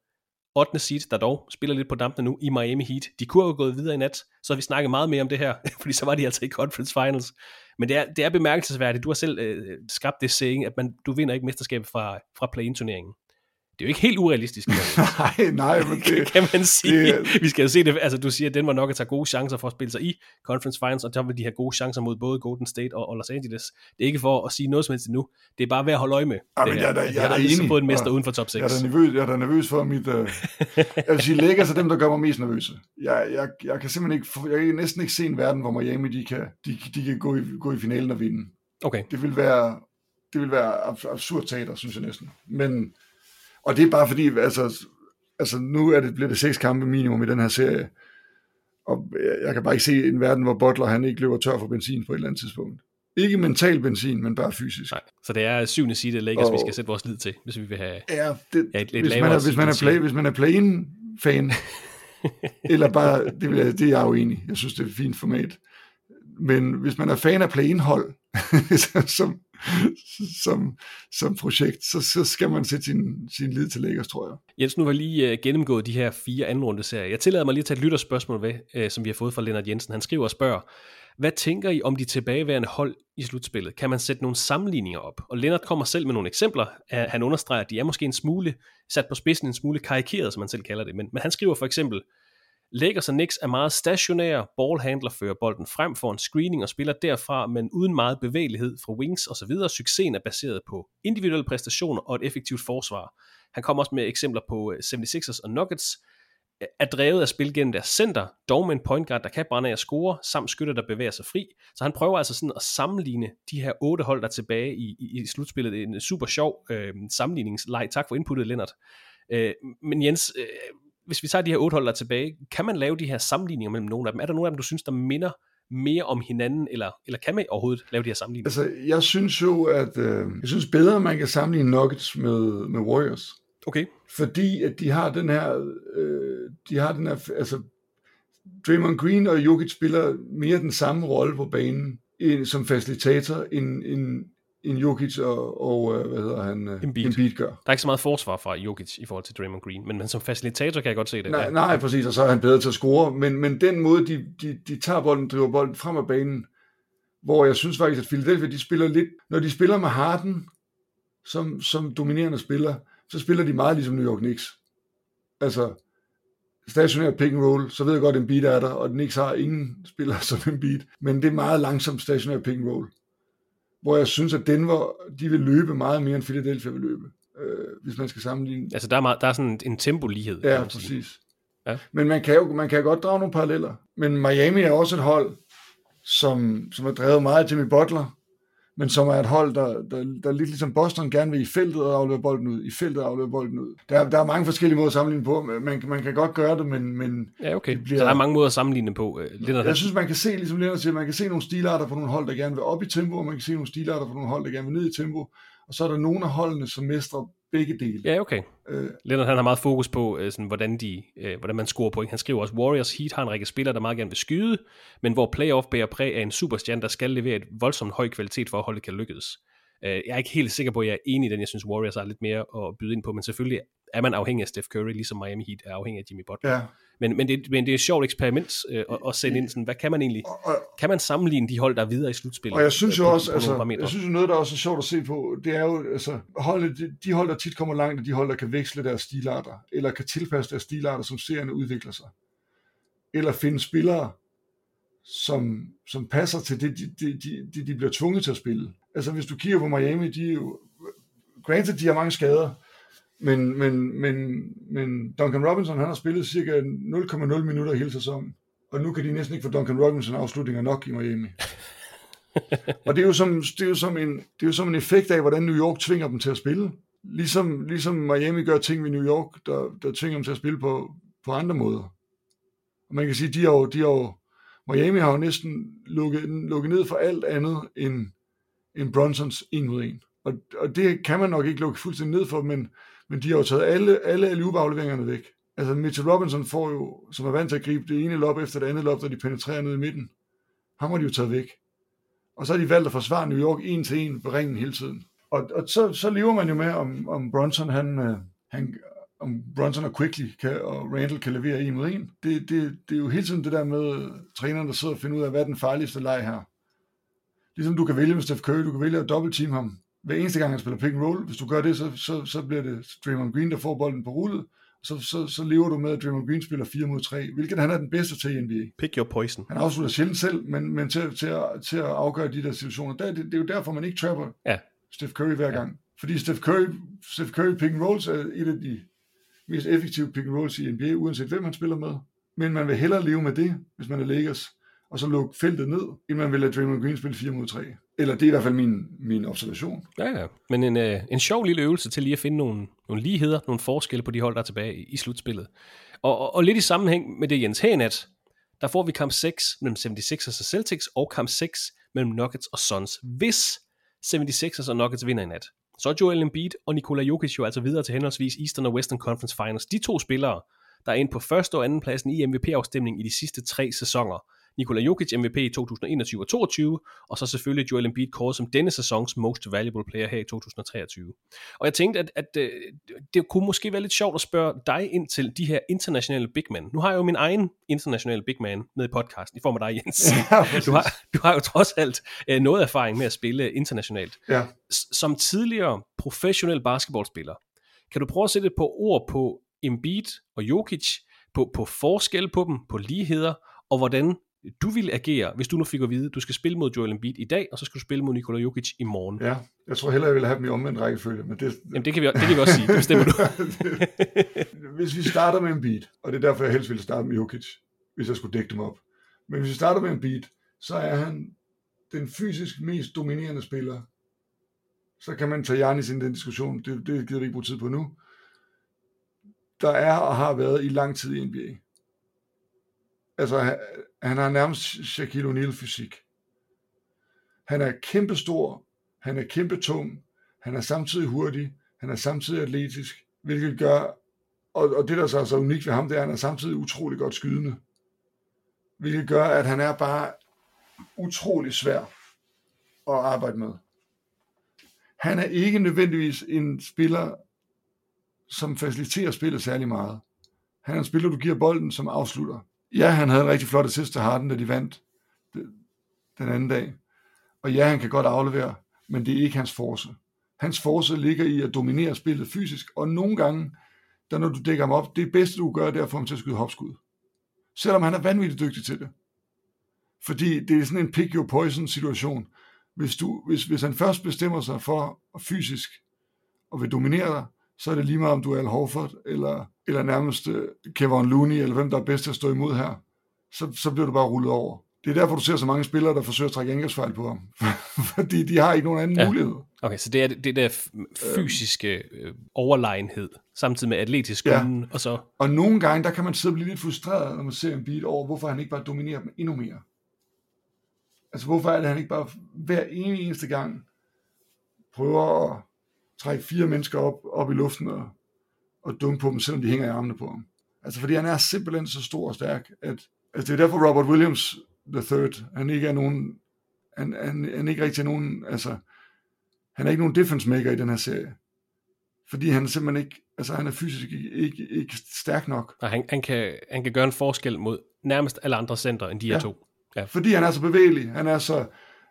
8. seed, der dog spiller lidt på dampene nu i Miami Heat. De kunne have gået videre i nat, så har vi snakket meget mere om det her, fordi så var de altså i Conference Finals. Men det er, det er bemærkelsesværdigt. Du har selv øh, skabt det saying, at man, du vinder ikke mesterskabet fra, fra play-in-turneringen. Det er jo ikke helt urealistisk. nej, nej, men det, kan man sige. det- Vi skal jo se det, altså du siger, at den var nok at tage gode chancer for at spille sig i Conference Finals, og der vil de have gode chancer mod både Golden State og, og Los Angeles. Det er ikke for at sige noget som helst endnu. Det er bare ved at holde øje med. Ja, men jeg er da, jeg har er da aldrig enig. fået en mester Og uden for top 6. Jeg er da nervøs, jeg er da nervøs for mit... Uh, jeg vil sige, Lakers er dem, der gør mig mest nervøse. Jeg, jeg, jeg kan simpelthen ikke, jeg kan næsten ikke se en verden, hvor Miami de kan, de, de kan gå, i, gå i finalen og vinde. Okay. Det vil være, det vil være abs- absurd teater, synes jeg næsten. Men, og det er bare fordi, altså, altså nu er det, bliver det seks kampe minimum i den her serie. Og jeg, kan bare ikke se en verden, hvor Butler han ikke løber tør for benzin på et eller andet tidspunkt. Ikke mental benzin, men bare fysisk. Nej. Så det er syvende side Lakers, Og- vi skal sætte vores lid til, hvis vi vil have... Ja, det, Ja, et lidt hvis, man er, hvis, man er play, hvis man er play-in fan, eller bare, det, vil jeg, det er jeg uenig. Jeg synes, det er et fint format. Men hvis man er fan af play-in hold, som, som, som projekt, så, så skal man sætte sin, sin lid til Lakers, tror jeg. Jens, nu har lige uh, gennemgået de her fire anden serier. Jeg tillader mig lige at tage et lytterspørgsmål ved, uh, øh, som vi har fået fra Lennart Jensen. Han skriver og spørger, hvad tænker I om de tilbageværende hold i slutspillet? Kan man sætte nogle sammenligninger op? Og Lennart kommer selv med nogle eksempler. Uh, han understreger, at de er måske en smule sat på spidsen, en smule karikeret, som man selv kalder det. Men, men han skriver for eksempel, Lakers og Knicks er meget stationære, ballhandler fører bolden frem for en screening og spiller derfra, men uden meget bevægelighed fra wings osv. Succesen er baseret på individuelle præstationer og et effektivt forsvar. Han kommer også med eksempler på øh, 76ers og Nuggets, er drevet af spil gennem deres center, dog med en point guard, der kan brænde af at score, samt skytter, der bevæger sig fri. Så han prøver altså sådan at sammenligne de her otte hold, der er tilbage i, i, i slutspillet. Det er en super sjov øh, sammenligningsleg. Tak for inputtet, Lennart. Øh, men Jens, øh, hvis vi tager de her otte hold, der er tilbage, kan man lave de her sammenligninger mellem nogle af dem? Er der nogle af dem, du synes, der minder mere om hinanden, eller, eller kan man overhovedet lave de her sammenligninger? Altså, jeg synes jo, at øh, jeg synes bedre, at man kan sammenligne Nuggets med, med Warriors. Okay. Fordi at de har den her, øh, de har den her, altså Draymond Green og Jokic spiller mere den samme rolle på banen end, som facilitator, end, end, end Jokic og, og øh, hvad hedder han, øh, Embiid. Embiid gør. Der er ikke så meget forsvar fra Jokic i forhold til Draymond Green, men, men som facilitator kan jeg godt se det. Nej, nej, præcis, og så er han bedre til at score, men, men den måde, de, de, de tager bolden, driver bolden frem af banen, hvor jeg synes faktisk, at Philadelphia, de spiller lidt, når de spiller med Harden som, som dominerende spiller, så spiller de meget ligesom New York Knicks. Altså, stationært pick and roll, så ved jeg godt, at Embiid er der, og Knicks har ingen spillere som Embiid, men det er meget langsomt stationært pick and roll, hvor jeg synes, at Denver, de vil løbe meget mere, end Philadelphia vil løbe, øh, hvis man skal sammenligne. Altså, der er, meget, der er sådan en tempolighed. Ja, præcis. Ja. Men man kan jo man kan godt drage nogle paralleller. Men Miami er også et hold, som, som er drevet meget af Jimmy Butler, men som er et hold, der, der, der lidt ligesom Boston gerne vil i feltet og aflevere bolden ud, i feltet og aflevere bolden ud. Der, er- der er mange forskellige måder at sammenligne på. Man, man kan godt gøre det, men, men Ja, okay. det bliver- Så der er mange måder at sammenligne på. Øh, Lennart, jeg synes, man kan se, ligesom Lennart siger, man kan se nogle stilarter på nogle hold, der gerne vil op i tempo, og man kan se nogle stilarter på nogle hold, der gerne vil ned i tempo. Og så er der nogle af holdene, som mestrer begge dele. Ja, okay. Øh, Lennart han har meget fokus på, øh, sådan, hvordan, de, øh, hvordan man scorer point. Han skriver også, Warriors Heat har en række spillere, der meget gerne vil skyde, men hvor playoff bærer præg af en superstjerne, der skal levere et voldsomt høj kvalitet for at holdet kan lykkes. Øh, jeg er ikke helt sikker på, at jeg er enig i den. Jeg synes, Warriors har lidt mere at byde ind på, men selvfølgelig er man afhængig af Steph Curry, ligesom Miami Heat er afhængig af Jimmy Butler. ja. Men, men, det, men det er et sjovt eksperiment øh, at, at sende ind, sådan, hvad kan man egentlig, Og, kan man sammenligne de hold, der er videre i slutspillet? Og jeg synes øh, jo på- også, på altså, jeg synes jo noget, der også er sjovt at se på, det er jo, altså, holdet, de, de hold, der tit kommer langt, er de hold, der kan veksle deres stilarter, eller kan tilpasse deres stilarter, som serierne udvikler sig. Eller finde spillere, som, som passer til det, de, de, de, de, de bliver tvunget til at spille. Altså, hvis du kigger på Miami, de er jo, granted, de har mange skader, men, men, men, men Duncan Robinson, han har spillet cirka 0,0 minutter hele sæsonen. Og nu kan de næsten ikke få Duncan Robinson afslutninger nok i Miami. Og det er, jo som, det, er jo som en, det er jo som en effekt af, hvordan New York tvinger dem til at spille. Ligesom, ligesom Miami gør ting ved New York, der, der tvinger dem til at spille på, på andre måder. Og man kan sige, de har jo, de har jo, Miami har jo næsten lukket, lukket ned for alt andet end, end Bronsons 1 mod 1. Og, og det kan man nok ikke lukke fuldstændig ned for, men, men de har jo taget alle, alle alley-oop-afleveringerne væk. Altså Mitchell Robinson får jo, som er vant til at gribe det ene lop efter det andet lop, da de penetrerer ned i midten. Ham har de jo taget væk. Og så har de valgt at forsvare New York en til en på ringen hele tiden. Og, og så, så lever man jo med, om, om Bronson, han, øh, han, om Bronson og Quickly kan, og Randall kan levere en mod en. Det, det, det er jo hele tiden det der med øh, træneren, der sidder og finder ud af, hvad er den farligste leg her. Ligesom du kan vælge med Steph Curry, du kan vælge at dobbeltteam ham, hver eneste gang han spiller pick and roll, hvis du gør det, så, så, så bliver det Draymond Green, der får bolden på rullet, så, så, så lever du med, at Draymond Green spiller 4 mod 3, hvilket han er den bedste til i NBA. Pick your poison. Han afslutter sjældent selv, men, men til, til, at, til at afgøre de der situationer, der, det, det er jo derfor, man ikke trapper ja. Steph Curry hver gang. Fordi Steph Curry, Steph Curry pick and rolls er et af de mest effektive pick and rolls i NBA, uanset hvem man spiller med. Men man vil hellere leve med det, hvis man er Lakers, og så lukke feltet ned, end man vil lade Draymond Green spille 4 mod 3. Eller det er i hvert fald min, min observation. Ja, ja. Men en, øh, en sjov lille øvelse til lige at finde nogle, nogle ligheder, nogle forskelle på de hold, der er tilbage i, i slutspillet. Og, og, og lidt i sammenhæng med det Jens Henat, der får vi kamp 6 mellem 76ers og Celtics, og kamp 6 mellem Nuggets og Suns. Hvis 76ers og Nuggets vinder i nat, så er Joel Embiid og Nikola Jokic jo altså videre til henholdsvis Eastern og Western Conference Finals. De to spillere, der er inde på første og anden pladsen i MVP-afstemningen i de sidste tre sæsoner. Nikola Jokic MVP i 2021 og 2022, og så selvfølgelig Joel Embiid kåret som denne sæsons most valuable player her i 2023. Og jeg tænkte, at, at, at det kunne måske være lidt sjovt at spørge dig ind til de her internationale big men. Nu har jeg jo min egen internationale big man med i podcasten, i form af dig, Jens. Ja, du, har, du har jo trods alt uh, noget erfaring med at spille internationalt. Ja. Som tidligere professionel basketballspiller, kan du prøve at sætte et par ord på Embiid og Jokic, på, på forskel på dem, på ligheder, og hvordan du ville agere, hvis du nu fik at vide, du skal spille mod Joel Embiid i dag, og så skal du spille mod Nikola Jokic i morgen. Ja, jeg tror hellere, jeg ville have dem i omvendt rækkefølge. Men det, Jamen det kan, vi, det kan vi også sige, det bestemmer du. hvis vi starter med Embiid, og det er derfor, jeg helst ville starte med Jokic, hvis jeg skulle dække dem op. Men hvis vi starter med Embiid, så er han den fysisk mest dominerende spiller. Så kan man tage Janis ind i den diskussion, det, det gider vi ikke bruge tid på nu. Der er og har været i lang tid i NBA. Altså, han, han har nærmest Shaquille O'Neal fysik. Han er kæmpestor, han er kæmpe tung, han er samtidig hurtig, han er samtidig atletisk, hvilket gør, og, og det der så er så unikt ved ham, det er, at han er samtidig utrolig godt skydende. Hvilket gør, at han er bare utrolig svær at arbejde med. Han er ikke nødvendigvis en spiller, som faciliterer spillet særlig meget. Han er en spiller, du giver bolden, som afslutter. Ja, han havde en rigtig flot assist til Harden, da de vandt den anden dag. Og ja, han kan godt aflevere, men det er ikke hans force. Hans force ligger i at dominere spillet fysisk, og nogle gange, der når du dækker ham op, det bedste du gør, det er at få ham til at skyde hopskud. Selvom han er vanvittigt dygtig til det. Fordi det er sådan en pick your poison situation. Hvis, du, hvis, hvis han først bestemmer sig for at fysisk og vil dominere dig, så er det lige meget, om du er Al Horford, eller, eller nærmest uh, Kevin Looney, eller hvem der er bedst til at stå imod her. Så, så bliver du bare rullet over. Det er derfor, du ser så mange spillere, der forsøger at trække angrebsfejl på ham. Fordi de har ikke nogen anden ja. mulighed. Okay, så det er det der fysiske øh, overlegenhed, samtidig med atletisk Ja. ja. og så... Og nogle gange, der kan man sidde og blive lidt frustreret, når man ser en beat over, hvorfor han ikke bare dominerer dem endnu mere. Altså, hvorfor er det, han ikke bare hver ene eneste gang prøver at trække fire mennesker op, op i luften og, og dumme på dem, selvom de hænger i armene på ham. Altså, fordi han er simpelthen så stor og stærk, at altså, det er derfor Robert Williams the third, han ikke er nogen, han, han, han er ikke rigtig nogen, altså, han er ikke nogen difference maker i den her serie. Fordi han er simpelthen ikke, altså han er fysisk ikke, ikke, ikke stærk nok. Og han, han, kan, han kan gøre en forskel mod nærmest alle andre center end de her Ja. to. Ja. Fordi han er så bevægelig, han er så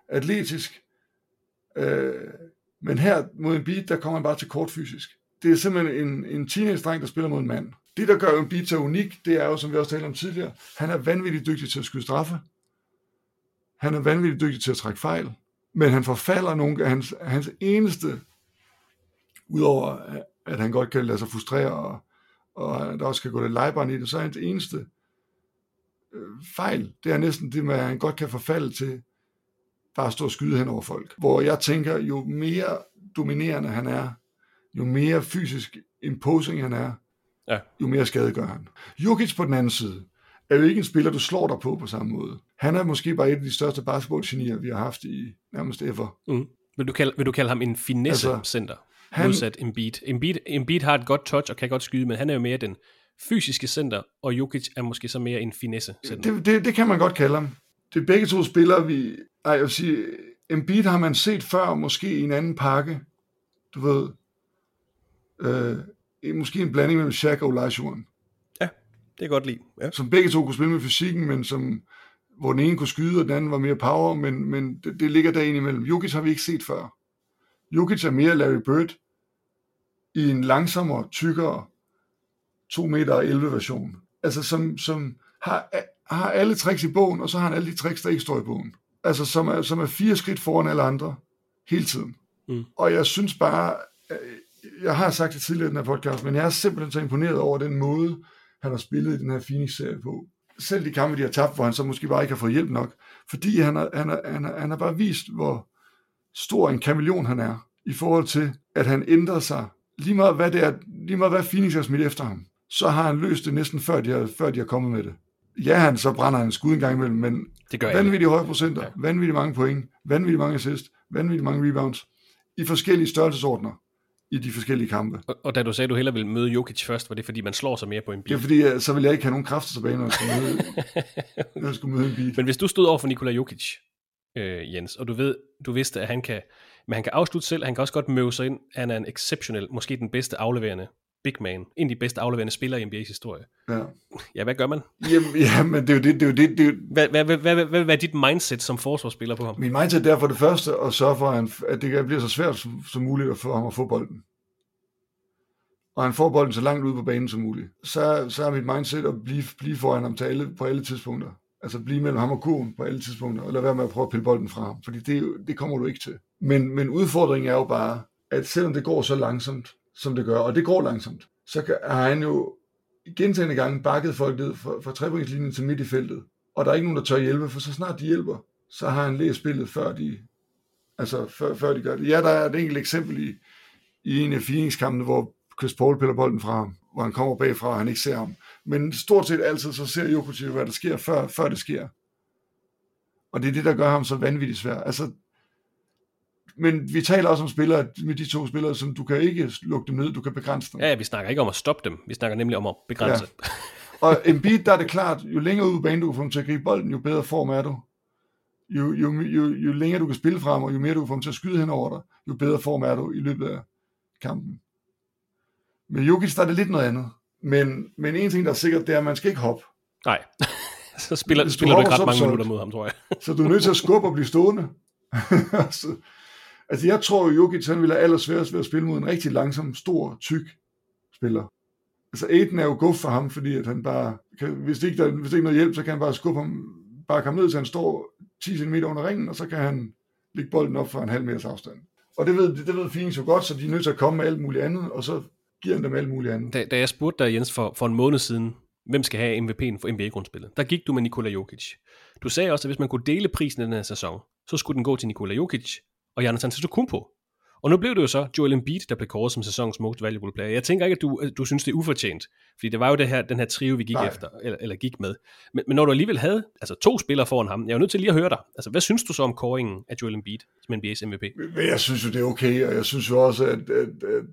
atletisk. Øh, men her mod en beat, der kommer han bare til kort fysisk. Det er simpelthen en, en teenage-dreng, der spiller mod en mand. Det, der gør en så unik, det er jo, som vi også talte om tidligere, han er vanvittigt dygtig til at skyde straffe. Han er vanvittigt dygtig til at trække fejl. Men han forfalder nogle af hans, hans eneste, udover øh, at han godt kan lade sig frustrere, og, og der også kan gå lidt lejbarn i det, så er hans eneste øh, fejl, det er næsten det med, at han godt kan forfalde til bare at stå og skyde hen over folk. Hvor jeg tænker, jo mere dominerende han er, jo mere fysisk imposing han er, Ja. jo mere skade gør han. Jokic på den anden side, er jo ikke en spiller, du slår dig på på samme måde. Han er måske bare et af de største basketballgenier, vi har haft i nærmest ever. Mm. Vil, du kalde, vil du kalde ham en finesse-center? han- Han... Modsat Embiid. Embiid. Embiid har et godt touch og kan godt skyde, men han er jo mere den fysiske center, og Jokic er måske så mere en finesse-center. Det, det, det kan man godt kalde ham. Det er begge to spillere, vi... Ej, jeg vil sige, Embiid har man set før, måske i en anden pakke. Du ved, øh, måske en blanding mellem Shaq og Olajuwon. Det kan jeg godt lide. Ja. Som begge to kunne spille med fysikken, men som, hvor den ene kunne skyde, og den anden var mere power, men, men det, det ligger der imellem. Jokic har vi ikke set før. Jokic er mere Larry Bird i en langsommere, tykkere 2 meter 11 version. Altså som, som har, har alle tricks i bogen, og så har han alle de tricks, der ikke står i bogen. Altså som er, som er fire skridt foran alle andre hele tiden. Mm. Og jeg synes bare, jeg har sagt det tidligere i den her podcast, men jeg er simpelthen så imponeret over den måde, han har spillet i den her Phoenix-serie på. Selv de kampe, de har tabt, hvor han så måske bare ikke har fået hjælp nok. Fordi han har, han har, han har, han har bare vist, hvor stor en kameleon han er, i forhold til, at han ændrer sig. Lige meget hvad, det er, lige meget hvad Phoenix har smidt efter ham, så har han løst det næsten før de har, før de har kommet med det. Ja, han så brænder han skud en gang imellem, men det gør vanvittigt høje procenter, ja. vanvittigt mange point, vanvittigt mange assist, vanvittigt mange rebounds, i forskellige størrelsesordner i de forskellige kampe. Og, og da du sagde, at du hellere ville møde Jokic først, var det fordi, man slår sig mere på en bil? Det er fordi, så vil jeg ikke have nogen kræfter tilbage, når jeg skulle møde, når jeg skulle møde en bil. Men hvis du stod over for Nikola Jokic, øh, Jens, og du, ved, du vidste, at han kan, men han kan afslutte selv, han kan også godt møve sig ind, han er en exceptionel, måske den bedste afleverende big man, en af de bedste afleverende spillere i NBA's historie. Ja. Ja, hvad gør man? Jamen, ja, men det er jo det, det, er jo det, det er jo... Hvad, hvad, hvad, hvad, hvad, hvad er dit mindset som forsvarsspiller på ham? Min mindset er for det første at sørge for, at det bliver så svært som, som muligt at få ham at få bolden. Og han får bolden så langt ud på banen som muligt. Så, så er mit mindset at blive, blive foran ham til alle, på alle tidspunkter. Altså blive mellem ham og kurven på alle tidspunkter, og lade være med at prøve at pille bolden fra ham, fordi det, det kommer du ikke til. Men, men udfordringen er jo bare, at selvom det går så langsomt, som det gør, og det går langsomt, så har han jo gentagende gange bakket folk ned fra, fra trepointslinjen til midt i feltet. Og der er ikke nogen, der tør hjælpe, for så snart de hjælper, så har han læst spillet, før de, altså, før, før de gør det. Ja, der er et enkelt eksempel i, i en af firingskampene, hvor Chris Paul piller bolden fra ham, hvor han kommer bagfra, og han ikke ser ham. Men stort set altid, så ser Jokic, hvad der sker, før, før det sker. Og det er det, der gør ham så vanvittigt svær. Altså, men vi taler også om spillere, med de to spillere, som du kan ikke lukke dem ned, du kan begrænse dem. Ja, ja vi snakker ikke om at stoppe dem, vi snakker nemlig om at begrænse. Ja. og Embiid, der er det klart, jo længere ud på banen du kan få dem til at gribe bolden, jo bedre form er du. Jo, jo, jo, jo længere du kan spille frem, og jo mere du kan få dem til at skyde hen over dig, jo bedre form er du i løbet af kampen. Med Jokic, der er det lidt noget andet. Men, men en ting, der er sikkert, det er, at man skal ikke hoppe. Nej, så spiller, spiller du ikke ret mange minutter mod ham, tror jeg. så du er nødt til at skubbe og blive stående. så, Altså jeg tror jo, Jokic han ville have allersværest ved at spille mod en rigtig langsom, stor, tyk spiller. Altså Aiden er jo guf for ham, fordi at han bare, kan, hvis, det ikke, der, hvis det ikke noget hjælp, så kan han bare skubbe ham, bare komme ned, så han står 10 cm under ringen, og så kan han lægge bolden op for en halv meters afstand. Og det ved, det ved Phoenix jo godt, så de er nødt til at komme med alt muligt andet, og så giver han dem alt muligt andet. Da, da jeg spurgte dig, Jens, for, for en måned siden, hvem skal have MVP'en for NBA-grundspillet, der gik du med Nikola Jokic. Du sagde også, at hvis man kunne dele prisen i den her sæson, så skulle den gå til Nikola Jokic, og Giannis Antetokounmpo. Og nu blev det jo så Joel Embiid, der blev kåret som sæsonens most valuable player. Jeg tænker ikke, at du, du synes, det er ufortjent, fordi det var jo det her, den her trio, vi gik Nej. efter, eller, eller gik med. Men, men når du alligevel havde altså, to spillere foran ham, jeg er nødt til lige at høre dig. Altså, hvad synes du så om kåringen af Joel Embiid som NBA's MVP? Jeg synes jo, det er okay, og jeg synes jo også, at, at, at,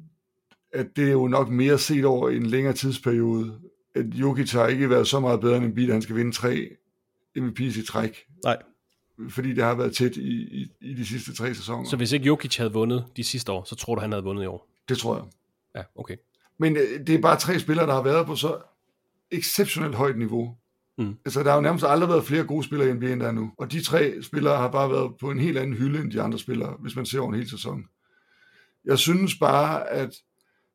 at det er jo nok mere set over en længere tidsperiode. At Jokic har ikke været så meget bedre end Embiid, at han skal vinde tre MVP's i træk. Nej fordi det har været tæt i, i, i de sidste tre sæsoner. Så hvis ikke Jokic havde vundet de sidste år, så tror du, han havde vundet i år? Det tror jeg. Ja, okay. Men øh, det er bare tre spillere, der har været på så exceptionelt højt niveau. Mm. Altså, der har jo nærmest aldrig været flere gode spillere i NBA, end der er nu. Og de tre spillere har bare været på en helt anden hylde end de andre spillere, hvis man ser over en hel sæson. Jeg synes bare, at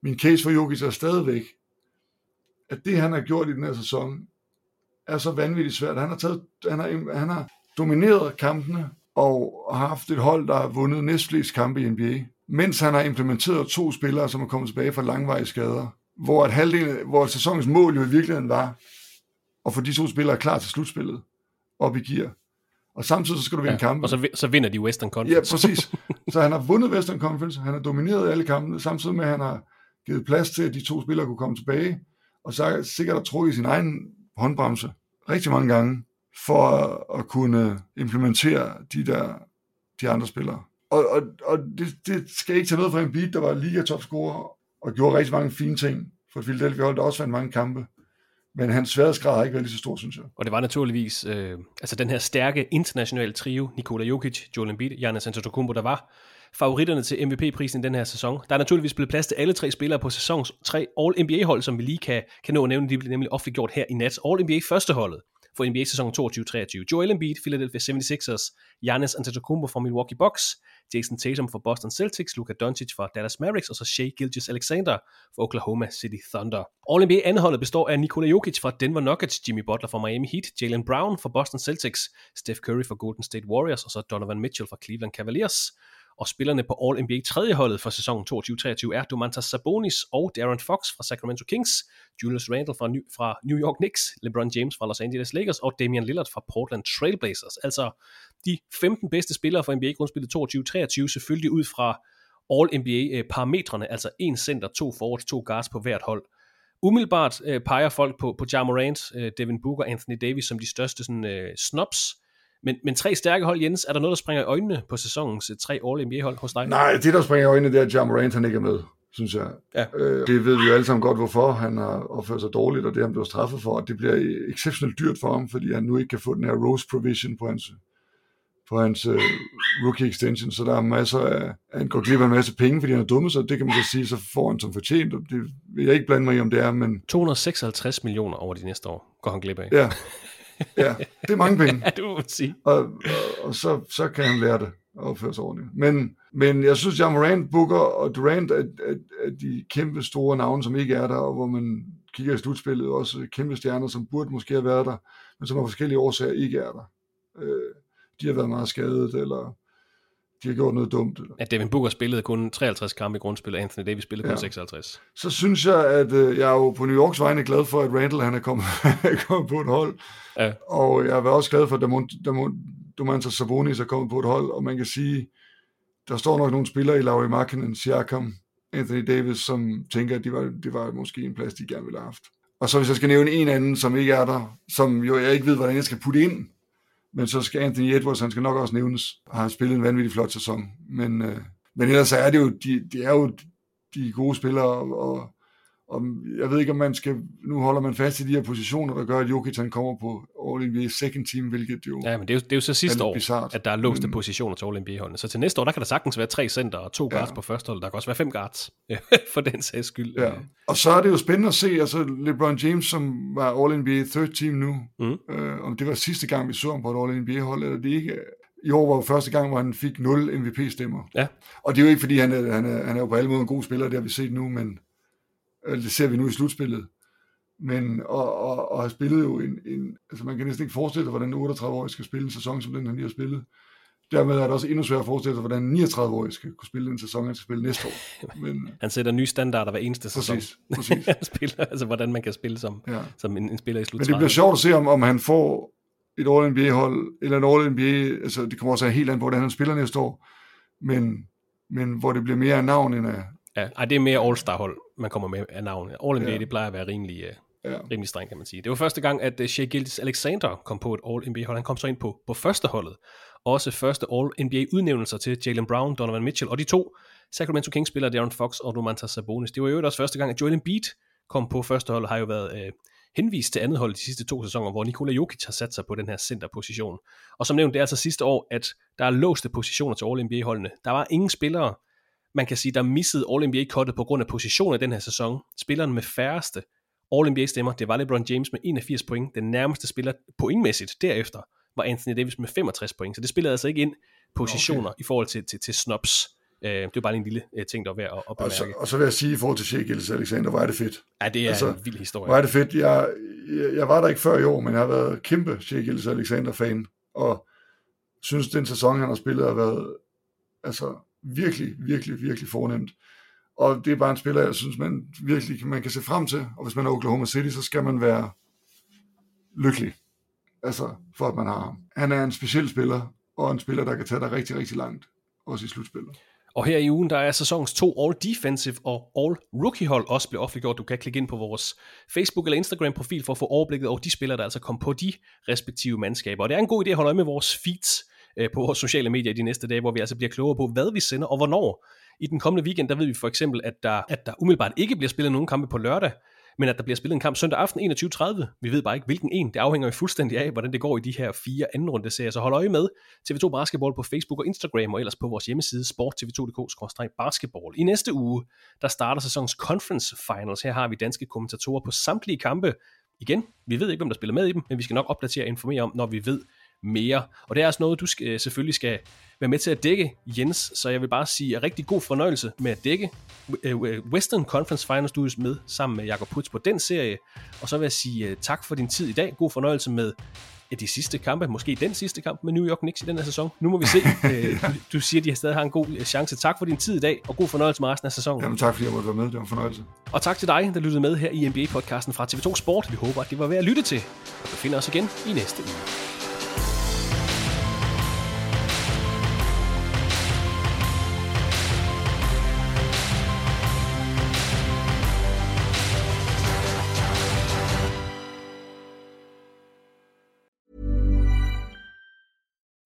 min case for Jokic er stadigvæk, at det, han har gjort i den her sæson, er så vanvittigt svært. Han har, taget, han har, han har domineret kampene og har haft et hold, der har vundet næstflest kampe i NBA, mens han har implementeret to spillere, som er kommet tilbage fra langvarige skader, hvor, at halvdelen, hvor sæsonens mål jo i virkeligheden var at få de to spillere klar til slutspillet op i gear. Og samtidig så skal du vinde ja, kampe. Og så, så vinder de Western Conference. Ja, præcis. Så han har vundet Western Conference, han har domineret alle kampene, samtidig med, at han har givet plads til, at de to spillere kunne komme tilbage, og så sikkert har trukket sin egen håndbremse rigtig mange gange for at kunne implementere de der de andre spillere. Og, og, og det, det skal ikke tage noget fra en beat, der var liga topscorer og gjorde rigtig mange fine ting for Philadelphia hold, der også vandt mange kampe. Men hans sværhedsgrad har ikke været lige så stor, synes jeg. Og det var naturligvis øh, altså den her stærke internationale trio, Nikola Jokic, Joel Embiid, Giannis Antetokounmpo, der var favoritterne til MVP-prisen i den her sæson. Der er naturligvis blevet plads til alle tre spillere på sæsons tre All-NBA-hold, som vi lige kan, kan nå at nævne. De blev nemlig offentliggjort her i nat. All-NBA førsteholdet for NBA-sæsonen 22-23. Joel Embiid, Philadelphia 76ers, Giannis Antetokounmpo fra Milwaukee Bucks, Jason Tatum fra Boston Celtics, Luka Doncic fra Dallas Mavericks, og så Shea Gilgis-Alexander fra Oklahoma City Thunder. All-NBA anholdet består af Nikola Jokic fra Denver Nuggets, Jimmy Butler fra Miami Heat, Jalen Brown fra Boston Celtics, Steph Curry fra Golden State Warriors, og så Donovan Mitchell fra Cleveland Cavaliers. Og spillerne på All-NBA tredje holdet for sæsonen 22-23 er Domantas Sabonis og Darren Fox fra Sacramento Kings, Julius Randle fra New, fra New York Knicks, LeBron James fra Los Angeles Lakers og Damian Lillard fra Portland Trailblazers. Altså de 15 bedste spillere for NBA-grundspillet 22-23, selvfølgelig ud fra All-NBA-parametrene, øh, altså en center, to forwards, to guards på hvert hold. Umiddelbart øh, peger folk på, på Ja Morant, øh, Devin Booker, Anthony Davis som de største sådan, øh, snobs, men, men tre stærke hold, Jens, er der noget, der springer i øjnene på sæsonens tre All-NBA-hold hos dig? Nej, det der springer i øjnene, det er, at John Morant han ikke er med, synes jeg. Ja. Øh, det ved vi jo alle sammen godt, hvorfor han har opført sig dårligt, og det han blev straffet for. Og det bliver exceptionelt dyrt for ham, fordi han nu ikke kan få den her Rose Provision på hans, på hans uh, rookie extension, så der er masser af, han går glip af en masse penge, fordi han er dumme, så det kan man så sige, så får han som fortjent, og det vil jeg ikke blande mig i, om det er, men... 256 millioner over de næste år går han glip af. Ja, ja, det er mange penge. ja, du må sige. Og, og, og så, så kan han lære det at opføre sig ordentligt. Men, men jeg synes, at Morant, Booker og Durant er, er, er de kæmpe store navne, som ikke er der, og hvor man kigger i slutspillet, også kæmpe stjerner, som burde måske have været der, men som af forskellige årsager ikke er der. Øh, de har været meget skadet, eller de har gjort noget dumt. Eller. Ja, Devin Booker spillede kun 53 kampe i grundspillet, Anthony Davis spillede kun ja. 56. Så synes jeg, at øh, jeg er jo på New Yorks vegne glad for, at Randall han er kommet, kommet på et hold. Ja. Og jeg er også glad for, at Domantas Sabonis er kommet på et hold, og man kan sige, der står nok nogle spillere i Lauri Markkinen, Siakam, Anthony Davis, som tænker, at det var, det var måske en plads, de gerne ville have haft. Og så hvis jeg skal nævne en anden, som ikke er der, som jo jeg ikke ved, hvordan jeg skal putte ind, men så skal Anthony Edwards, han skal nok også nævnes, har spillet en vanvittig flot sæson. Men, øh, men ellers er det jo, de, de er jo de gode spillere, og, og jeg ved ikke, om man skal, nu holder man fast i de her positioner, der gør, at Jokic han kommer på All-NBA second team, hvilket jo Ja, men det er jo, det er jo så sidste år, bizarrt. at der er låste men, positioner til All-NBA-holdene. Så til næste år, der kan der sagtens være tre center og to guards ja. på første hold. Der kan også være fem guards, for den sags skyld. Ja. Og så er det jo spændende at se, altså LeBron James, som var All-NBA third team nu, mm. øh, om det var sidste gang, vi så ham på et All-NBA-hold, eller det ikke i år var jo første gang, hvor han fik 0 MVP-stemmer. Ja. Og det er jo ikke, fordi han er, han er, han er jo på alle måder en god spiller, det har vi set nu, men det ser vi nu i slutspillet. Men og, og, og har spillet jo en, en, altså man kan næsten ikke forestille sig, hvordan en 38-årig skal spille en sæson, som den han lige har spillet. Dermed er det også endnu sværere at forestille sig, hvordan en 39-årig skal kunne spille en sæson, han skal spille næste år. Men, han sætter nye standarder hver eneste sæson. Præcis, præcis. han spiller, altså hvordan man kan spille som, ja. som en, en spiller i slut Men det bliver sjovt at se, om, om han får et All-NBA-hold, eller en All-NBA, altså det kommer også helt an på, hvordan han spiller næste år, men, men hvor det bliver mere af navn end af, Ja, ej, det er mere All-Star hold, man kommer med af navn. All NBA, ja. det plejer at være rimelig, uh, ja. rimelig strengt, kan man sige. Det var første gang, at uh, Shea Gildes Alexander kom på et All-NBA-hold. Han kom så ind på, på første holdet. Også første All-NBA-udnævnelser til Jalen Brown, Donovan Mitchell, og de to Sacramento Kings-spillere, Darren Fox og Domantas Sabonis. Det var jo også første gang, at Joel Embiid kom på første hold, har jo været uh, henvist til andet hold de sidste to sæsoner, hvor Nikola Jokic har sat sig på den her centerposition. Og som nævnt, det er altså sidste år, at der er låste positioner til All-NBA-holdene. Der var ingen spillere, man kan sige, der missede All-NBA-kottet på grund af position i den her sæson. Spilleren med færreste All-NBA-stemmer, det var LeBron James med 81 point. Den nærmeste spiller pointmæssigt derefter var Anthony Davis med 65 point. Så det spillede altså ikke ind positioner okay. i forhold til, til, til snobs. Uh, det var bare en lille uh, ting, der var værd at, at bemærke. Og så, og så vil jeg sige i forhold til Shea Gilles Alexander, hvor er det fedt. Ja, det er altså, en vild historie. Hvor er det fedt. Jeg, jeg, jeg var der ikke før i år, men jeg har været kæmpe Shea Gilles Alexander-fan, og synes, den sæson, han har spillet, har været altså, virkelig, virkelig, virkelig fornemt. Og det er bare en spiller, jeg synes, man virkelig man kan se frem til. Og hvis man er Oklahoma City, så skal man være lykkelig. Altså, for at man har ham. Han er en speciel spiller, og en spiller, der kan tage dig rigtig, rigtig langt. Også i slutspillet. Og her i ugen, der er sæsonens to All-Defensive og All-Rookie-hold også blevet offentliggjort. Du kan klikke ind på vores Facebook- eller Instagram-profil for at få overblikket over de spillere, der altså kom på de respektive mandskaber. Og det er en god idé at holde øje med vores feeds øh, på vores sociale medier i de næste dage, hvor vi altså bliver klogere på, hvad vi sender og hvornår. I den kommende weekend, der ved vi for eksempel, at der, at der umiddelbart ikke bliver spillet nogen kampe på lørdag, men at der bliver spillet en kamp søndag aften 21.30. Vi ved bare ikke, hvilken en. Det afhænger jo fuldstændig af, hvordan det går i de her fire anden runde serier. Så hold øje med TV2 Basketball på Facebook og Instagram, og ellers på vores hjemmeside sporttv2.dk-basketball. I næste uge, der starter sæsonens Conference Finals. Her har vi danske kommentatorer på samtlige kampe. Igen, vi ved ikke, hvem der spiller med i dem, men vi skal nok opdatere og informere om, når vi ved mere. Og det er også noget, du skal, selvfølgelig skal være med til at dække, Jens. Så jeg vil bare sige rigtig god fornøjelse med at dække øh, Western Conference Finals Studios med sammen med Jakob Putz på den serie. Og så vil jeg sige øh, tak for din tid i dag. God fornøjelse med de sidste kampe, måske den sidste kamp med New York Knicks i den her sæson. Nu må vi se. Øh, du, du siger, at de stadig har en god chance. Tak for din tid i dag, og god fornøjelse med resten af sæsonen. Jamen tak, fordi jeg måtte være med. Det var en fornøjelse. Og tak til dig, der lyttede med her i NBA-podcasten fra TV2 Sport. Vi håber, at det var værd at lytte til. Og vi finder os igen i næste uge.